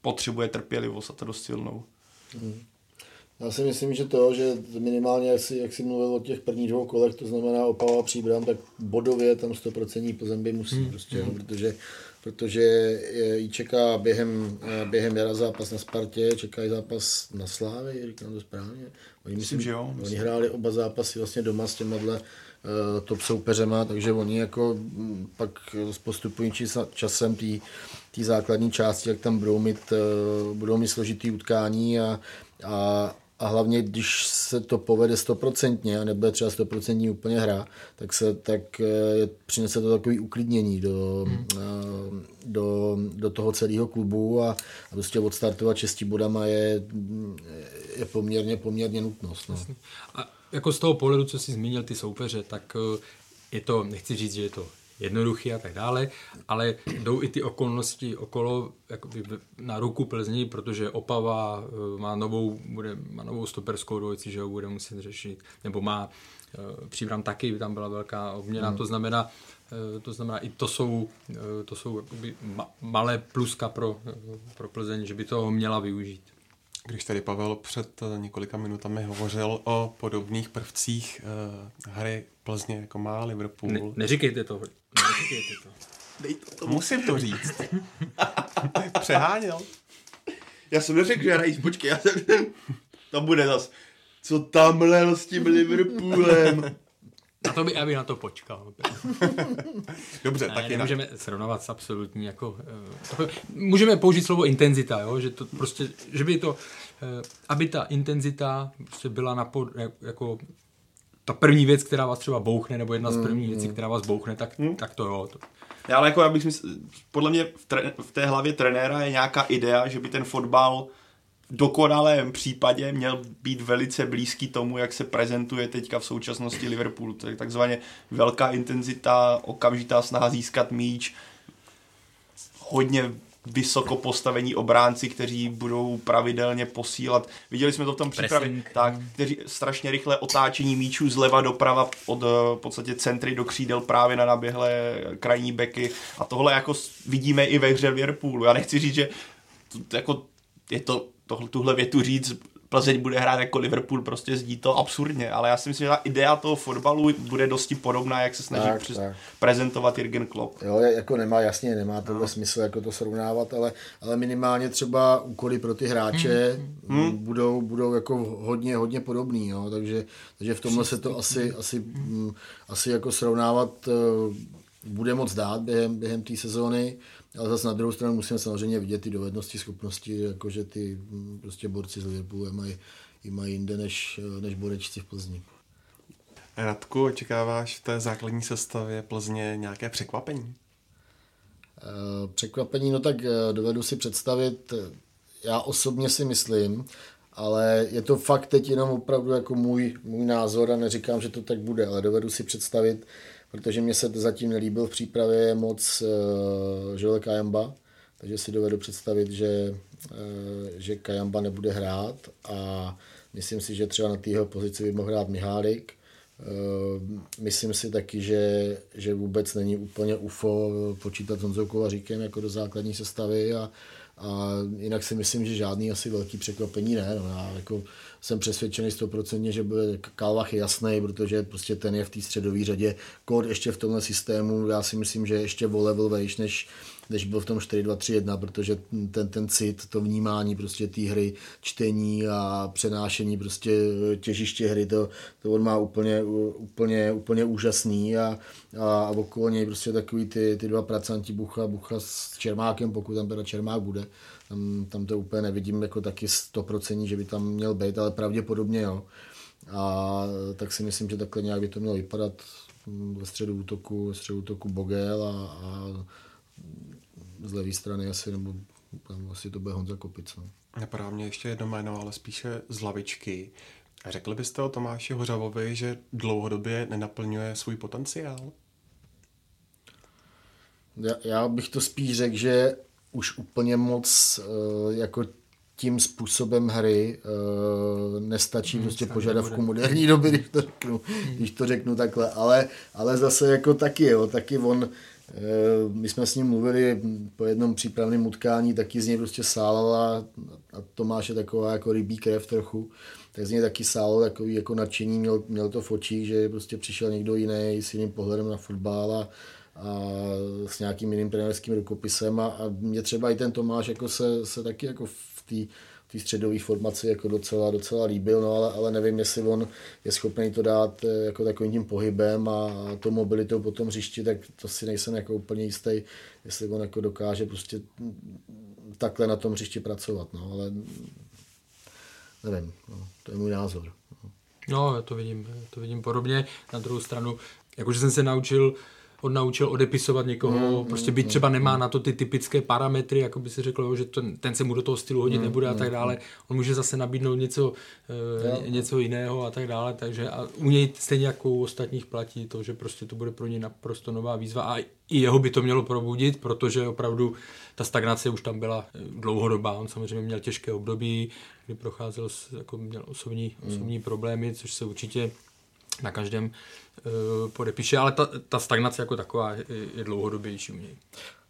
potřebuje trpělivost a to dost silnou. Já si myslím, že to, že minimálně, jak jsi, jak jsi mluvil o těch prvních dvou kolech, to znamená Opava a Příbram, tak bodově tam 100% Plzeň by musí, hmm. prostě, no, protože, protože jí čeká během, eh, během jara zápas na Spartě, čeká i zápas na Slávě, říkám to správně. Oni, Myslím, že jo, Oni myslím. hráli oba zápasy vlastně doma s těmahle uh, top soupeřema, takže oni jako mm, pak s postupujícím čas- časem té základní části, jak tam budou mít, uh, budou mít složitý utkání a, a, a hlavně, když se to povede stoprocentně a nebude třeba stoprocentní úplně hra, tak, se, tak eh, přinese to takový uklidnění do, eh, do, do toho celého klubu a, a prostě odstartovat šesti bodama je, je poměrně, poměrně nutnost. No. A jako z toho pohledu, co jsi zmínil ty soupeře, tak eh, je to, nechci říct, že je to jednoduchý a tak dále, ale jdou i ty okolnosti okolo jakoby na ruku Plzni, protože Opava eh, má novou, bude, má novou stoperskou dvojici, že ho bude muset řešit, nebo má eh, Příbram taky, tam byla velká obměna, hmm. to znamená, eh, to znamená, i to jsou, to jsou jakoby ma, malé pluska pro, pro Plzeň, že by toho měla využít. Když tady Pavel před několika minutami hovořil o podobných prvcích uh, hry Plzně, jako má Liverpool. Ne, neříkejte to, Dej to tomu. Musím to říct. Přeháněl. Já jsem neřekl, že hrají, počkej, já jsem, to bude zas. Co tam lel s tím Liverpoolem? A to by, aby na to počkal. Dobře, Ne, tak jinak. nemůžeme srovnat s absolutní jako... eh, to- Můžeme použít slovo intenzita, jo? že to prostě, že by to, eh, aby ta intenzita prostě byla na pod, jako ta první věc, která vás třeba bouchne, nebo jedna z prvních věcí, která vás bouchne, tak, tak to jo. To, Já, ale jako já bych mysl, podle mě v, tre, v té hlavě trenéra je nějaká idea, že by ten fotbal v dokonalém případě měl být velice blízký tomu, jak se prezentuje teďka v současnosti Liverpool. To je takzvaně velká intenzita, okamžitá snaha získat míč, hodně vysoko postavení obránci, kteří budou pravidelně posílat. Viděli jsme to v tom přípravě, tak, kteří strašně rychle otáčení míčů zleva doprava od v podstatě centry do křídel právě na naběhlé krajní beky a tohle jako vidíme i ve hře Liverpoolu. Já nechci říct, že to, jako je to tohle, tuhle větu říct Plzeň bude hrát jako Liverpool, prostě zdí to absurdně, ale já si myslím, že ta idea toho fotbalu bude dosti podobná, jak se snaží tak, přes, tak. prezentovat Jürgen Klopp. Jo, jako nemá, jasně, nemá tohle no. smysl jako to srovnávat, ale, ale minimálně třeba úkoly pro ty hráče hmm. hmm. budou, budou jako hodně, hodně podobný, jo, takže, takže v tomhle se to asi, asi, hmm. asi jako srovnávat uh, bude moc dát během, během té sezóny. Ale zase na druhou stranu musíme samozřejmě vidět ty dovednosti, schopnosti, jakože ty mm, prostě borci z Liverpoolu mají, i mají jinde než, než borečci v Plzni. Radku, očekáváš v té základní sestavě Plzně nějaké překvapení? E, překvapení, no tak eh, dovedu si představit, já osobně si myslím, ale je to fakt teď jenom opravdu jako můj, můj názor a neříkám, že to tak bude, ale dovedu si představit protože mě se zatím nelíbil v přípravě moc uh, Joel Kajamba, takže si dovedu představit, že, uh, že Kajamba nebude hrát a myslím si, že třeba na téhle pozici by mohl hrát Mihálik. Uh, myslím si taky, že, že vůbec není úplně UFO počítat s Honzou Kovaříkem jako do základní sestavy a, a jinak si myslím, že žádný asi velký překvapení ne. No, já jako jsem přesvědčený stoprocentně, že bude Kalvach jasný, protože prostě ten je v té středové řadě. Kód ještě v tomhle systému, já si myslím, že ještě o level vejš, než, než byl v tom 4-2-3-1, protože ten, ten cit, to vnímání prostě té hry, čtení a přenášení prostě těžiště hry, to, to on má úplně, úplně, úplně úžasný a, a, a okolo něj prostě takový ty, ty dva pracanti Bucha, Bucha s Čermákem, pokud tam teda Čermák bude, tam, tam to úplně nevidím jako taky 100%, že by tam měl být, ale pravděpodobně jo. A tak si myslím, že takhle nějak by to mělo vypadat ve středu útoku, ve středu útoku Bogel a, a z levé strany asi, nebo tam asi to bude Honza Kopic. No. Napadá mě ještě jedno jméno, ale spíše z lavičky. Řekli byste o Tomáši Hořavovi, že dlouhodobě nenaplňuje svůj potenciál? Já, já bych to spíš řekl, že už úplně moc uh, jako tím způsobem hry uh, nestačí hmm, prostě požadavku moderní doby, když to řeknu, když to řeknu takhle, ale, ale zase jako taky, jo, taky on, uh, my jsme s ním mluvili po jednom přípravném utkání, taky z něj prostě sálala a Tomáš je taková jako rybí krev trochu, tak z něj taky sálo takový jako nadšení, měl, měl to v očích, že prostě přišel někdo jiný s jiným pohledem na fotbal a, a s nějakým jiným trenérským rukopisem a, a mě třeba i ten Tomáš jako se, se taky jako v té té středové formaci jako docela, docela líbil, no ale, ale nevím, jestli on je schopný to dát eh, jako takovým tím pohybem a, a to mobilitou po tom hřišti, tak to si nejsem jako úplně jistý, jestli on jako dokáže prostě takhle na tom hřišti pracovat, no ale nevím, no, to je můj názor. No. no, já to vidím, to vidím podobně. Na druhou stranu, jakože jsem se naučil odnaučil odepisovat někoho, mm, prostě byť mm, třeba nemá mm. na to ty typické parametry, jako by si řekl, že ten, ten se mu do toho stylu hodit mm, nebude a tak mm, dále. On může zase nabídnout něco, uh, něco jiného a tak dále, takže a u něj stejně jako u ostatních platí to, že prostě to bude pro ně naprosto nová výzva a i jeho by to mělo probudit, protože opravdu ta stagnace už tam byla dlouhodobá. On samozřejmě měl těžké období, kdy procházel, jako měl osobní, osobní problémy, což se určitě na každém uh, podepíše, ale ta, ta stagnace jako taková je, dlouhodobější u něj.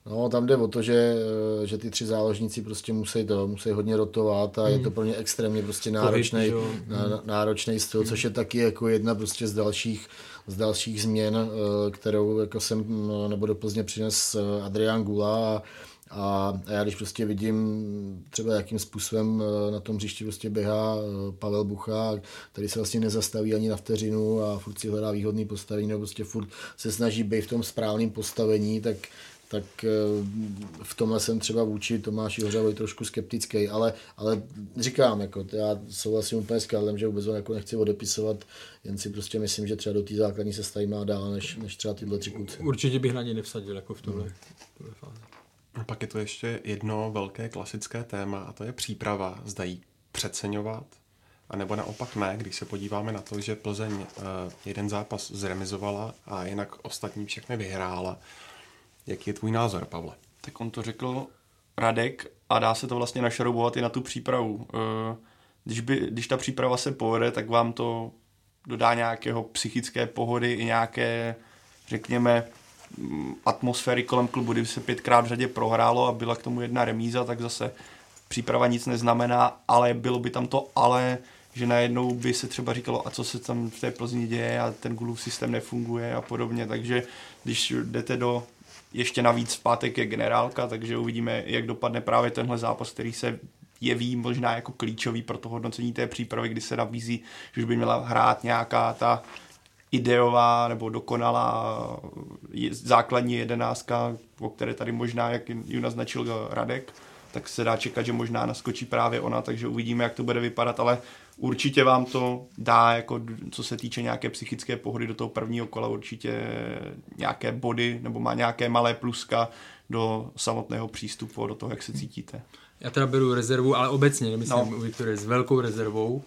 No, tam jde o to, že, eh, že ty tři záložníci prostě musí to, musí hodně rotovat a hmm. je to pro ně extrémně prostě náročný, hmm. náročný styl, hmm. což je taky jako jedna prostě z dalších, z dalších změn, eh, kterou jako jsem nebo do Plzně přines Adrián Gula a a já když prostě vidím třeba jakým způsobem eh, na tom hřišti prostě běhá eh, Pavel Bucha, který se vlastně nezastaví ani na vteřinu a furt si hledá výhodný postavení, nebo prostě furt se snaží být v tom správném postavení, tak tak eh, v tomhle jsem třeba vůči Tomáši Hořavovi trošku skeptický, ale, ale říkám, jako, já souhlasím úplně s Karlem, že vůbec ho jako nechci odepisovat, jen si prostě myslím, že třeba do té základní se staví má dál, než, než třeba tyhle tři kluci. Určitě bych na ně nevsadil jako v tomhle, hmm. fázi. A pak je to ještě jedno velké klasické téma a to je příprava. Zda jí přeceňovat, a nebo naopak ne, když se podíváme na to, že Plzeň uh, jeden zápas zremizovala a jinak ostatní všechny vyhrála. Jaký je tvůj názor, Pavle? Tak on to řekl Radek a dá se to vlastně našroubovat i na tu přípravu. Eh, když, by, když ta příprava se povede, tak vám to dodá nějakého psychické pohody i nějaké, řekněme, atmosféry kolem klubu, kdyby se pětkrát v řadě prohrálo a byla k tomu jedna remíza, tak zase příprava nic neznamená, ale bylo by tam to ale, že najednou by se třeba říkalo, a co se tam v té Plzni děje a ten Gulův systém nefunguje a podobně, takže když jdete do ještě navíc v pátek je generálka, takže uvidíme, jak dopadne právě tenhle zápas, který se jeví možná jako klíčový pro to hodnocení té přípravy, kdy se nabízí, že už by měla hrát nějaká ta ideová nebo dokonalá základní jedenáctka, o které tady možná, jak ji naznačil Radek, tak se dá čekat, že možná naskočí právě ona, takže uvidíme, jak to bude vypadat, ale určitě vám to dá, jako co se týče nějaké psychické pohody do toho prvního kola, určitě nějaké body nebo má nějaké malé pluska do samotného přístupu, do toho, jak se cítíte. Já teda beru rezervu, ale obecně, nemyslím no. Viktorie, s velkou rezervou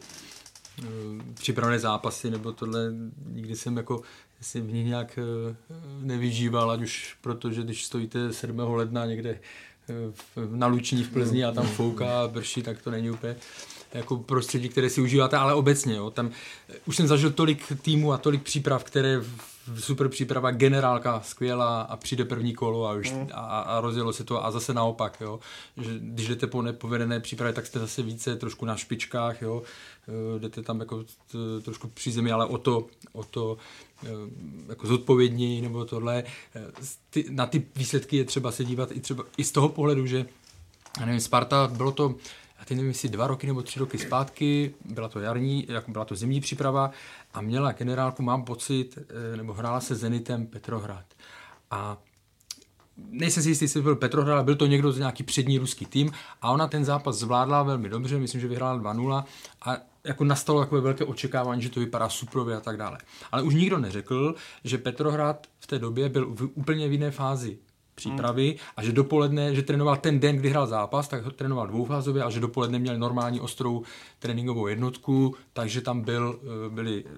připravené zápasy, nebo tohle nikdy jsem jako si v ní nějak eh, nevyžíval, ať už protože když stojíte 7. ledna někde eh, na Luční v Plzni a tam fouká a brší, tak to není úplně jako prostředí, které si užíváte, ale obecně. Jo, tam, už jsem zažil tolik týmů a tolik příprav, které super příprava, generálka skvělá a přijde první kolo a už mm. a, a rozjelo se to a zase naopak, jo. Že když jdete po nepovedené přípravě, tak jste zase více trošku na špičkách, jo. Eh, jdete tam jako t, trošku při zemi, ale o to, o to eh, jako zodpovědněji nebo tohle. Eh, ty, na ty výsledky je třeba se dívat i třeba i z toho pohledu, že já nevím, Sparta, bylo to a teď nevím, jestli dva roky nebo tři roky zpátky, byla to jarní, jako byla to zimní příprava a měla generálku, mám pocit, eh, nebo hrála se Zenitem Petrohrad. A nejsem si jistý, jestli byl Petrohrad, ale byl to někdo z nějaký přední ruský tým a ona ten zápas zvládla velmi dobře, myslím, že vyhrála 2-0 a jako nastalo takové velké očekávání, že to vypadá suprově a tak dále. Ale už nikdo neřekl, že Petrohrad v té době byl v úplně v jiné fázi přípravy hmm. a že dopoledne, že trénoval ten den, kdy hrál zápas, tak trénoval dvoufázově a že dopoledne měl normální ostrou tréninkovou jednotku, takže tam byl, eh, byli eh,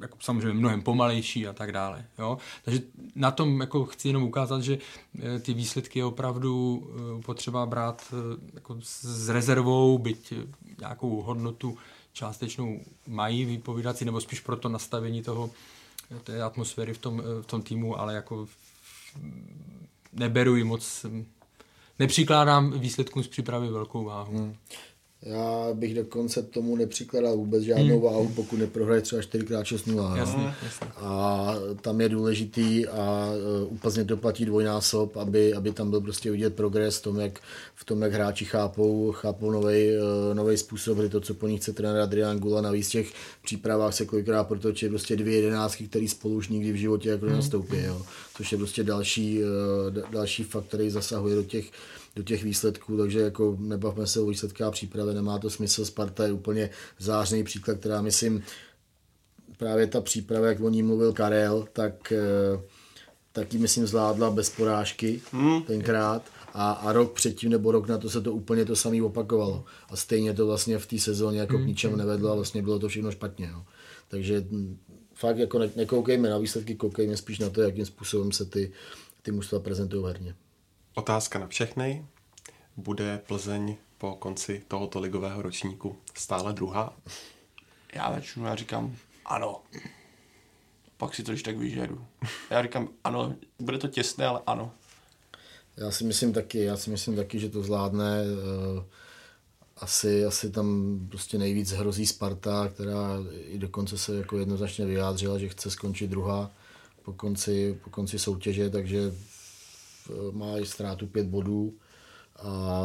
jako samozřejmě mnohem pomalejší a tak dále. Jo? Takže na tom jako chci jenom ukázat, že eh, ty výsledky je opravdu potřeba brát jako s rezervou, byť nějakou hodnotu částečnou mají vypovídací, nebo spíš pro to nastavení toho, té atmosféry v tom, v tom týmu, ale jako neberu ji moc, nepřikládám výsledkům z přípravy velkou váhu. Hmm. Já bych dokonce tomu nepřikládal vůbec žádnou hmm. váhu, pokud neprohraje třeba 4x6-0. Jasný, jasný. A tam je důležitý a uh, úplně to platí dvojnásob, aby, aby tam byl prostě vidět progres v tom, jak, v tom, jak hráči chápou, chápou nový uh, způsob hry, to, co po nich chce trenér Adrian Gula. Navíc těch přípravách se kolikrát protočí prostě dvě jedenáctky, který spolu už nikdy v životě jako hmm. nastoupí. Jo. Což je prostě další, uh, další fakt, který zasahuje do těch do těch výsledků, takže jako nebavme se o výsledkách přípravy, nemá to smysl. Sparta je úplně zářný příklad, která myslím, právě ta příprava, jak o ní mluvil Karel, tak eh, taky myslím zvládla bez porážky hmm. tenkrát a, a rok předtím nebo rok na to se to úplně to samé opakovalo. A stejně to vlastně v té sezóně jako hmm. k ničemu nevedlo a vlastně bylo to všechno špatně. No. Takže hm, fakt jako ne, nekoukejme na výsledky, koukejme spíš na to, jakým způsobem se ty, ty mužstva prezentují herně. Otázka na všechny. Bude Plzeň po konci tohoto ligového ročníku stále druhá? Já začnu, já říkám ano. Pak si to když tak vyžeru. Já říkám ano, bude to těsné, ale ano. Já si myslím taky, já si myslím taky, že to zvládne. Eh, asi, asi tam prostě nejvíc hrozí Sparta, která i dokonce se jako jednoznačně vyjádřila, že chce skončit druhá po konci, po konci soutěže, takže má i ztrátu pět bodů a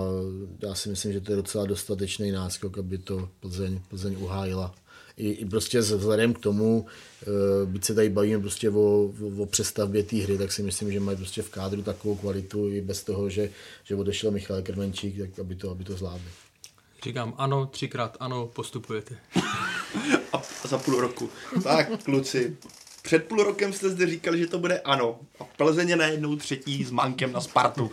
já si myslím, že to je docela dostatečný náskok, aby to Plzeň, Plzeň uhájila. I, i prostě vzhledem k tomu, e, byť se tady bavíme prostě o, o, o přestavbě té hry, tak si myslím, že mají prostě v kádru takovou kvalitu i bez toho, že, že odešel Michal Krmenčík, tak aby to, aby to zvládli. Říkám ano, třikrát ano, postupujete. a za půl roku. Tak, kluci, před půl rokem jste zde říkali, že to bude ano. A Plzeň je najednou třetí s mankem na Spartu.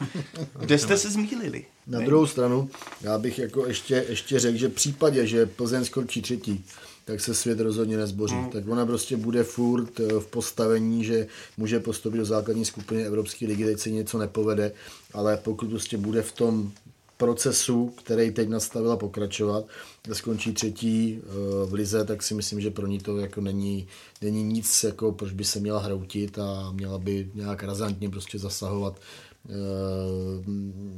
Kde jste se zmílili? Na ne? druhou stranu, já bych jako ještě, ještě řekl, že v případě, že Plzeň skončí třetí, tak se svět rozhodně nezboří. Hmm. Tak ona prostě bude furt eh, v postavení, že může postoupit do základní skupiny Evropské ligy, teď se něco nepovede, ale pokud prostě bude v tom procesu, který teď nastavila pokračovat, skončí třetí eh, v lize, tak si myslím, že pro ní to jako není, není nic, jako proč by se měla hroutit a měla by nějak razantně prostě zasahovat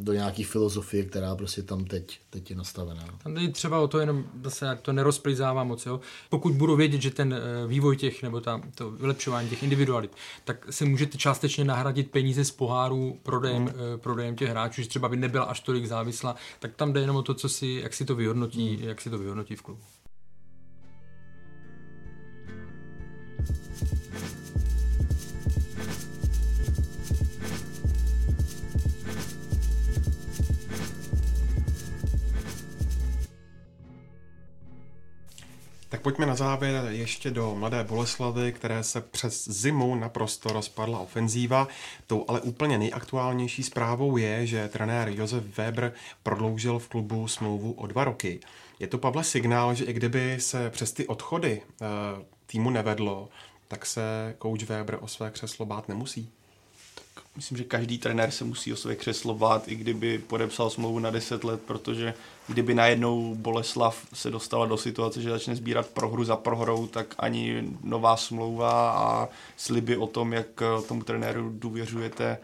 do nějaký filozofie, která prostě tam teď, teď je nastavená. Tam je třeba o to jenom, zase to nerozplizává moc, jo. Pokud budu vědět, že ten eh, vývoj těch, nebo ta, to vylepšování těch individualit, tak si můžete částečně nahradit peníze z poháru prodejem, hmm. prodejem těch hráčů, že třeba by nebyla až tolik závislá, tak tam jde jenom o to, co si, jak si to vyhodnotí, hmm. jak si to vyhodnotí v klubu. Pojďme na závěr ještě do Mladé Boleslavy, které se přes zimu naprosto rozpadla ofenzíva. Tou ale úplně nejaktuálnější zprávou je, že trenér Josef Weber prodloužil v klubu smlouvu o dva roky. Je to, Pavle, signál, že i kdyby se přes ty odchody e, týmu nevedlo, tak se coach Weber o své křeslo bát nemusí? Myslím, že každý trenér se musí o své křeslo bát, i kdyby podepsal smlouvu na 10 let, protože kdyby najednou Boleslav se dostala do situace, že začne sbírat prohru za prohrou, tak ani nová smlouva a sliby o tom, jak tomu trenéru důvěřujete,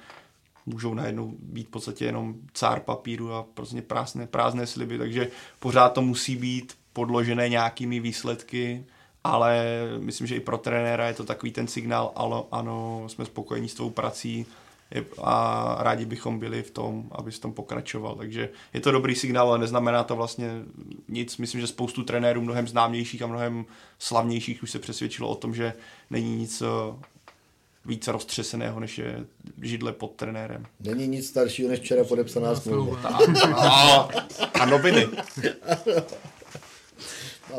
můžou najednou být v podstatě jenom cár papíru a prostě prázdné, prázdné sliby, takže pořád to musí být podložené nějakými výsledky, ale myslím, že i pro trenéra je to takový ten signál, ano, ano jsme spokojení s tou prací, a rádi bychom byli v tom, aby v tom pokračoval. Takže je to dobrý signál, ale neznamená to vlastně nic. Myslím, že spoustu trenérů mnohem známějších a mnohem slavnějších už se přesvědčilo o tom, že není nic eh, více roztřeseného, než je židle pod trenérem. Není nic staršího, než včera podepsaná smlouva. A, a noviny.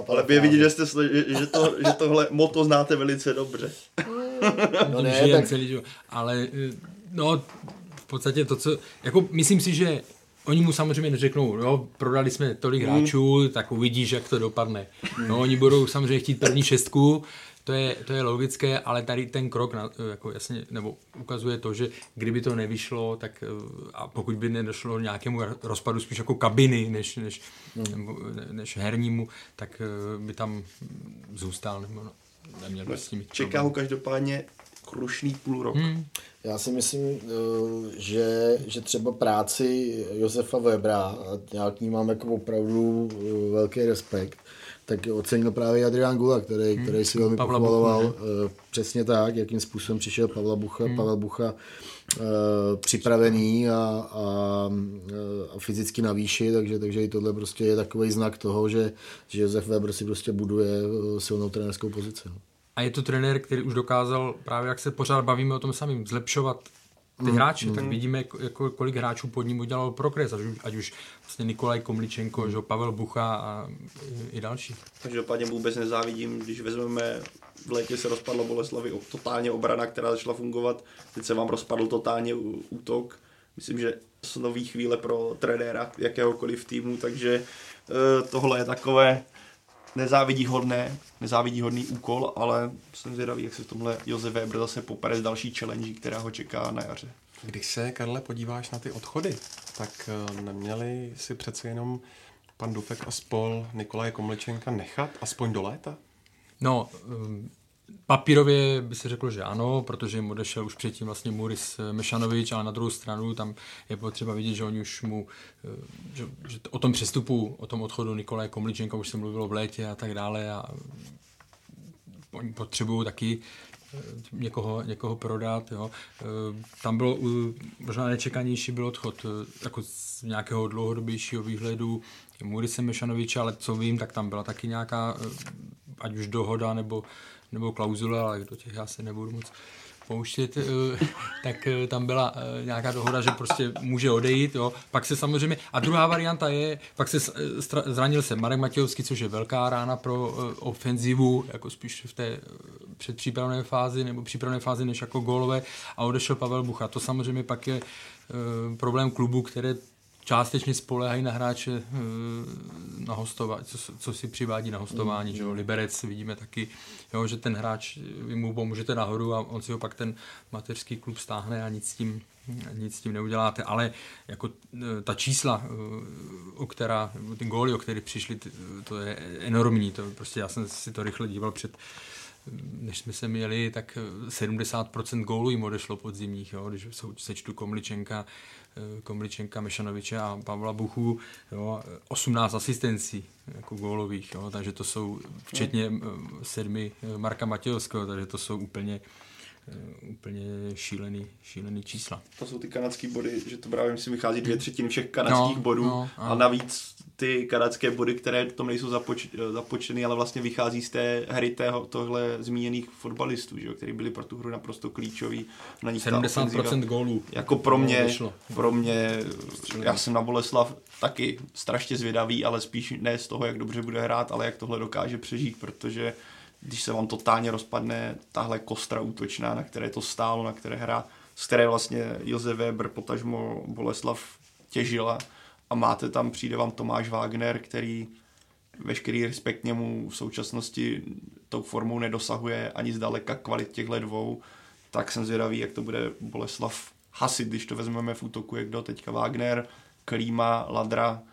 Ale by vidět, že, jste, že, to, že tohle moto znáte velice dobře. No ne, tak... celý, ale eh, No, v podstatě to, co, jako myslím si, že Oni mu samozřejmě neřeknou, jo, prodali jsme tolik mm. hráčů, tak uvidíš, jak to dopadne. No, oni budou samozřejmě chtít první šestku, to je, to je logické, ale tady ten krok na, jako jasně, nebo ukazuje to, že kdyby to nevyšlo, tak a pokud by nedošlo nějakému rozpadu spíš jako kabiny, než, než, mm. než hernímu, tak eh, by tam zůstal, nebo no, neměl by s tím Čeká ho každopádně krušný půl rok. Hmm. Já si myslím, eh, že, že třeba práci Josefa Webra, a já k ní mám jako opravdu eh, velký respekt, tak ocenil právě Adrián Gula, který, hmm. který si velmi Pavla pochvaloval. Bucha, eh, přesně tak, jakým způsobem přišel Pavla Bucha, hmm. Pavel Bucha uh, připravený a, a, a fyzicky na výši, takže, takže i tohle prostě je takový znak toho, že, že Josef Weber si prostě buduje silnou trenerskou pozici. A je to trenér, který už dokázal, právě jak se pořád bavíme o tom samým, zlepšovat ty mm, hráče, mm. tak vidíme, jako, kolik hráčů pod ním udělal progres, ať už, ať už vlastně Nikolaj Komličenko, že Pavel Bucha a i, i další. Každopádně vůbec nezávidím, když vezmeme v létě se rozpadlo Boleslavy totálně obrana, která začala fungovat, teď se vám rozpadl totálně útok. Myslím, že jsou nový chvíle pro trenéra jakéhokoliv týmu, takže eh, tohle je takové nezávidí hodné, nezávidí hodný úkol, ale jsem zvědavý, jak se v tomhle Josef Weber zase popere z další challenge, která ho čeká na jaře. Když se, Karle, podíváš na ty odchody, tak eh, neměli si přece jenom pan Dufek a spol Nikolaje Komlečenka nechat aspoň do léta? No, Papírově by se řeklo, že ano, protože mu odešel už předtím vlastně Muris Mešanovič, ale na druhou stranu tam je potřeba vidět, že oni už mu, eh, že, že o tom přestupu, o tom odchodu Nikolaje Komličenka už se mluvilo v létě a tak dále a oni potřebují taky eh, někoho, někoho prodat. Jo. Eh, tam bylo možná nečekanější byl odchod jako z nějakého dlouhodobějšího výhledu Murise Mešanoviče, ale co vím, tak tam byla taky nějaká ať už dohoda nebo nebo klauzule, ale do těch já se nebudu moc pouštět, eh, tak eh, tam byla eh, nějaká dohoda, že prostě může odejít, jo. Pak se samozřejmě, a druhá varianta je, pak se zranil se Marek Matějovský, což je velká rána pro ofenzivu, jako spíš v té předpřípravné fázi, nebo přípravné fázi, než jako gólové, a odešel Pavel Bucha. To samozřejmě pak je problém klubu, které částečně spolehají na hráče na hostování, co, co si přivádí na hostování, mm. že jo, Liberec vidíme taky, jo, že ten hráč, vy mu pomůžete nahoru a on si ho pak ten mateřský klub stáhne a nic s tím, nic s tím neuděláte, ale jako ta čísla, o která, ty góly, o které přišli, to je enormní, to prostě já jsem si to rychle díval před než jsme se měli, tak 70% gólů jim odešlo podzimních, jo, když sečtu Komličenka, eh, Komličenka, Mešanoviče a Pavla Buchu, jo, 18 asistencí jako gólových, jo, takže to jsou včetně sedmi eh, Marka Matějovského, takže to jsou úplně úplně šílený, šílený čísla. To jsou ty kanadské body, že to právě si vychází dvě třetiny všech kanadských no, bodů no, a navíc ty kanadské body, které tom nejsou započ, započteny, ale vlastně vychází z té hry tého, tohle zmíněných fotbalistů, že, který byli pro tu hru naprosto klíčoví. Na nich 70% gólů. Jako pro mě, pro mě, já jsem na Boleslav taky strašně zvědavý, ale spíš ne z toho, jak dobře bude hrát, ale jak tohle dokáže přežít, protože když se vám totálně rozpadne tahle kostra útočná, na které to stálo, na které hra, z které vlastně Josef Weber, potažmo Boleslav těžila a máte tam, přijde vám Tomáš Wagner, který veškerý respekt němu v současnosti tou formou nedosahuje ani zdaleka kvalit těchto dvou, tak jsem zvědavý, jak to bude Boleslav hasit, když to vezmeme v útoku, jak do teďka Wagner, Klíma, Ladra,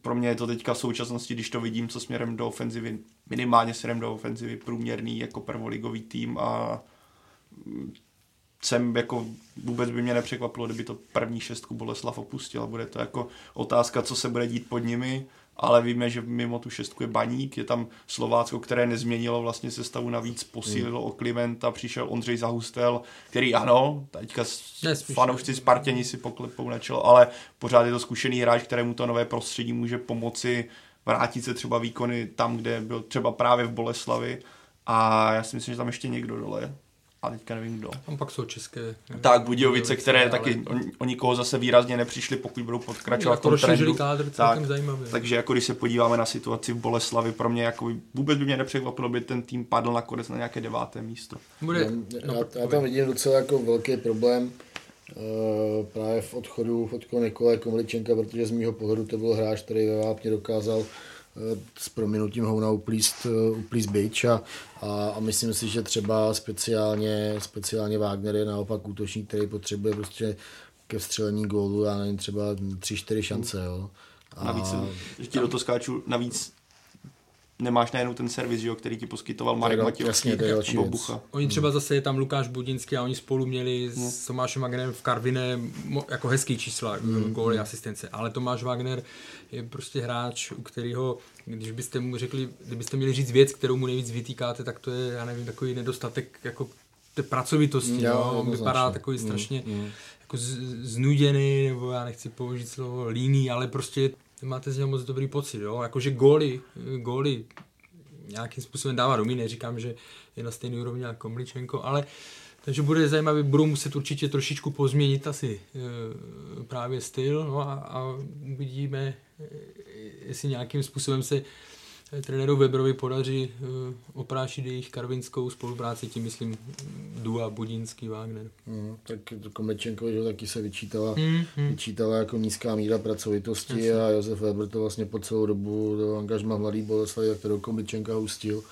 pro mě je to teďka v současnosti, když to vidím, co směrem do ofenzivy, minimálně směrem do ofenzivy průměrný jako prvoligový tým a jsem jako vůbec by mě nepřekvapilo, kdyby to první šestku Boleslav opustil. Bude to jako otázka, co se bude dít pod nimi ale víme, že mimo tu šestku je Baník, je tam Slovácko, které nezměnilo vlastně sestavu, navíc posílilo hmm. o Klimenta, přišel Ondřej Zahustel, který ano, teďka fanoušci Spartěni si poklepou na čelo, ale pořád je to zkušený hráč, kterému to nové prostředí může pomoci vrátit se třeba výkony tam, kde byl třeba právě v Boleslavi a já si myslím, že tam ještě někdo dole a teďka nevím kdo. Tam pak jsou české. Tak, Budějovice, které ale... taky o, o nikoho zase výrazně nepřišli, pokud budou podkračovat v tom trendu. Kádr, tak, zajímavý. Takže jako když se podíváme na situaci v Boleslavi, pro mě jako vůbec by mě nepřekvapilo, by ten tým padl nakonec na nějaké deváté místo. Bude, no, já, já, tam vidím docela jako velký problém právě v odchodu, v odchodu Nikole Komličenka, protože z mýho pohledu to byl hráč, který ve Vápně dokázal s prominutím houna uplíst, uplíst byč a, a, a, myslím si, že třeba speciálně, speciálně Wagner je naopak útočník, který potřebuje prostě ke vstřelení gólu, já nevím, třeba 3-4 šance, jo. A... Navíc, že ti do toho skáču, navíc nemáš najednou ten servis, jo, který ti poskytoval Marek Matějovský nebo Bucha. Oni třeba zase je tam Lukáš Budinský a oni spolu měli no. s Tomášem Wagnerem v Karvine jako hezký čísla, mm. góly, mm. asistence, ale Tomáš Wagner je prostě hráč, u kterého, když byste mu řekli, kdybyste měli říct věc, kterou mu nejvíc vytýkáte, tak to je, já nevím, takový nedostatek jako té pracovitosti, jo, no, on vypadá takový mm, strašně mm. jako znuděný, nebo já nechci použít slovo líný, ale prostě máte z něho moc dobrý pocit, jo? Jakože góly, góly nějakým způsobem dává domí, neříkám, že je na stejný úrovni jako Komličenko, ale takže bude zajímavý, budou muset určitě trošičku pozměnit asi e, právě styl no a, a uvidíme, jestli nějakým způsobem se trenéru Weberovi podaří uh, oprášit jejich karvinskou spolupráci, tím myslím Dua, Budínský, Wagner. Mm, tak Komečenko, že taky se vyčítala, mm, mm. vyčítala jako nízká míra pracovitosti Jasně. a Josef Weber to vlastně po celou dobu do angažma Mladý Boleslav, kterou Komečenka hustil.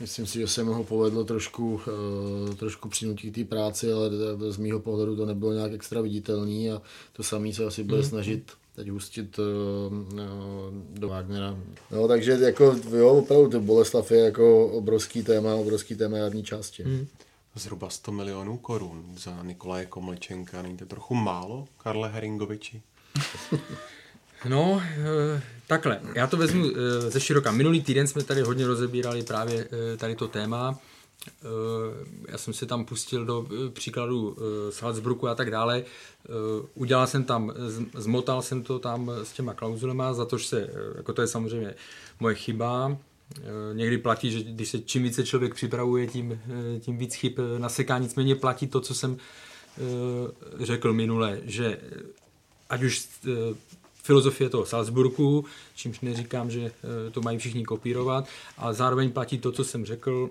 Myslím si, že se mu povedlo trošku, uh, trošku přinutit té práci, ale z mýho pohledu to nebylo nějak extra viditelný a to samý se asi bude mm. snažit teď hustit uh, do Wagnera. No, takže jako, jo, opravdu to Boleslav je jako obrovský téma, obrovský téma jarní části. Hmm. Zhruba 100 milionů korun za Nikolaje Komlečenka. Není to trochu málo, Karle Heringoviči? No, eh, takhle, já to vezmu ze široka. Minulý týden jsme tady hodně rozebírali právě tady to téma Eh, já jsem si tam pustil do eh, příkladu eh, Salzburgu a tak dále. Udělal jsem tam, zmotal jsem to tam s těma klauzulema, za to, že se, jako to je samozřejmě moje chyba, Někdy platí, že když se čím více člověk připravuje, tím, tím víc chyb naseká. Nicméně platí to, co jsem řekl minule, že ať už filozofie toho Salzburgu, čímž neříkám, že to mají všichni kopírovat, ale zároveň platí to, co jsem řekl,